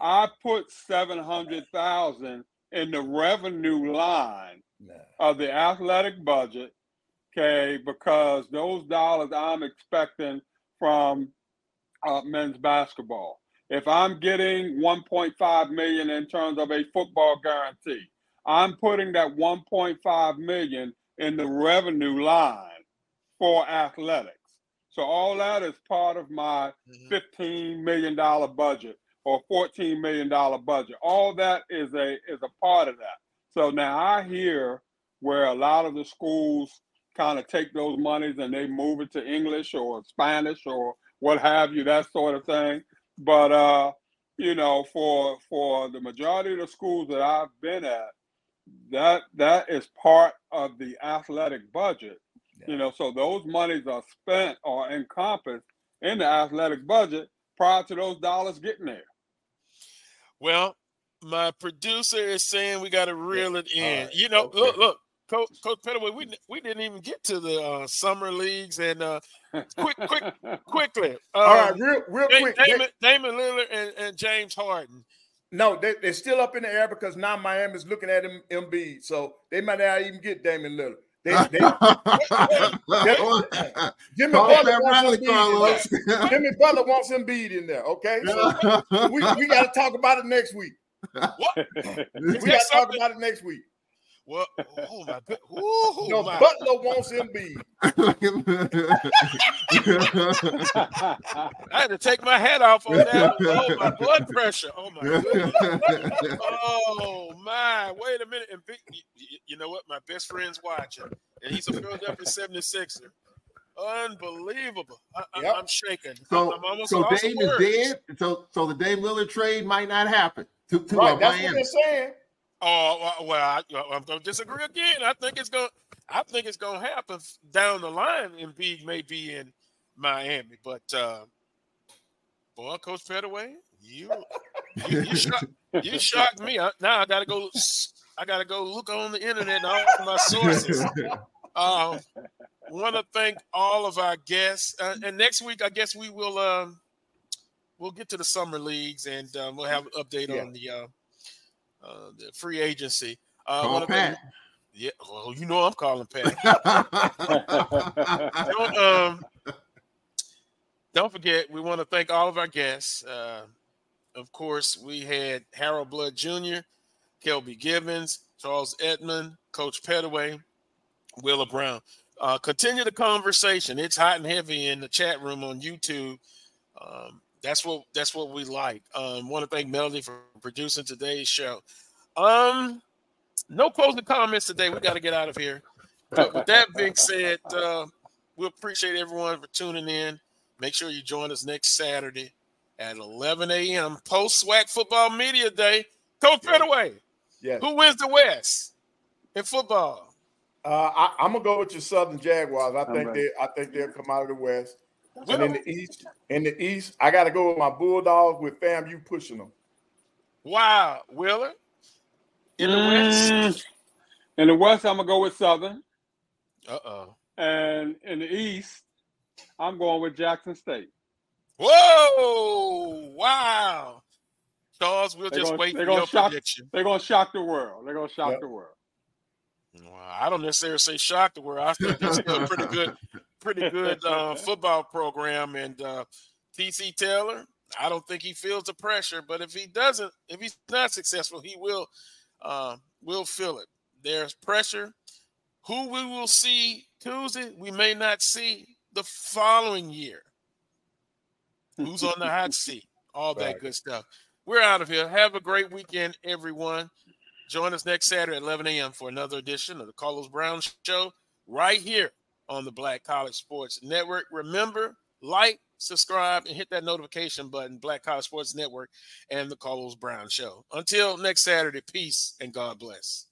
I put seven hundred thousand in the revenue line of the athletic budget, okay, because those dollars I'm expecting from uh, men's basketball. If I'm getting 1.5 million in terms of a football guarantee, I'm putting that 1.5 million in the revenue line for athletics. So all that is part of my Mm-hmm. 15 million dollar budget or 14 million dollar budget. All that is a is a part of that. So now I hear where a lot of the schools kind of take those monies and they move it to English or Spanish or what have you, that sort of thing. But uh, you know, for for the majority of the schools that I've been at, that that is part of the athletic budget. You know, so those monies are spent or encompassed in the athletic budget prior to those dollars getting there. Well, my producer is saying we got to reel it in. right, You know, okay. look, look, Coach, Coach Pettaway, we we didn't even get to the uh, summer leagues and uh, quick, quick, quickly. Um, All right, real, real Da- quick. Damon, Damian Lillard and, and James Harden. No, they, they're still up in the air because now Miami's looking at him Embiid, so they might not even get Damian Lillard. They, they, Jimmy Butler that wants rally, Embiid Carlos. in there. Jimmy Butler wants Embiid in there. Okay, so we, we got to talk about it next week. What? We got to talk about it next week. Well, oh my, good- ooh, No, my. Butler wants Embiid. I had to take my hat off on that. Oh, my blood pressure. Oh my goodness. Oh my. Wait a minute. And big, y- y- you know what? My best friend's watching, and he's a Philadelphia 76er. Unbelievable. I, I, Yep. I'm shaking. So, I'm almost so Dame is dead. So, so the Dame Lillard trade might not happen to, to Right, that's what they're saying. Oh well, well I, well, I'm going to disagree again. I think it's going. I think it's going to happen down the line. Embiid may be in Miami, but uh, boy, Coach Pettaway, you you, you, shocked, you shocked me. I, now I got to go. I got to go look on the internet and all my sources. Um, want to thank all of our guests, uh, and next week I guess we will. Um, we'll get to the summer leagues, and um, we'll have an update Yeah. on the. Uh, uh, the free agency. Uh, Call Pat. yeah, well, you know I'm calling Pat. don't um, don't forget, we want to thank all of our guests. Uh, of course, we had Harold Blood Jr., Ckelby Givens, Charles Edmond, Coach Pettaway, Wheeler Brown. Uh, continue the conversation. It's hot and heavy in the chat room on YouTube. Um, that's what that's what we like. Um, want to thank Melody for producing today's show. Um, no closing comments today. We got to get out of here. But with that being said, uh, we appreciate everyone for tuning in. Make sure you join us next Saturday at 11 a.m. post SWAC Football Media Day. Coach Pettaway, Yes. who wins the West in football? Uh, I, I'm gonna go with your Southern Jaguars. I think ready. they, I think they'll come out of the West. And in the East, in the East, I got to go with my Bulldogs with fam. You pushing them. Wow, Wheeler. In the West. Mm, In the West, I'm gonna go with Southern, Uh oh. and in the East, I'm going with Jackson State. Whoa! Wow. Charles, we'll They're just gonna- wait for they're your gonna shock- prediction. They're gonna shock the world. They're gonna shock Yep. the world. Well, I don't necessarily say shock the world. I think that's still a pretty good, pretty good uh, football program. And uh, TC Taylor, I don't think he feels the pressure. But if he doesn't, if he's not successful, he will uh, will feel it. There's pressure. Who we will see Tuesday, we may not see the following year. Who's on the hot seat? All that Right. good stuff. we're out of here. Have a great weekend, everyone. Join us next Saturday at 11 a.m. for another edition of the Carlos Brown Show right here on the Black College Sports Network. Remember, like, subscribe, and hit that notification button, Black College Sports Network and the Carlos Brown Show. Until next Saturday, peace and God bless.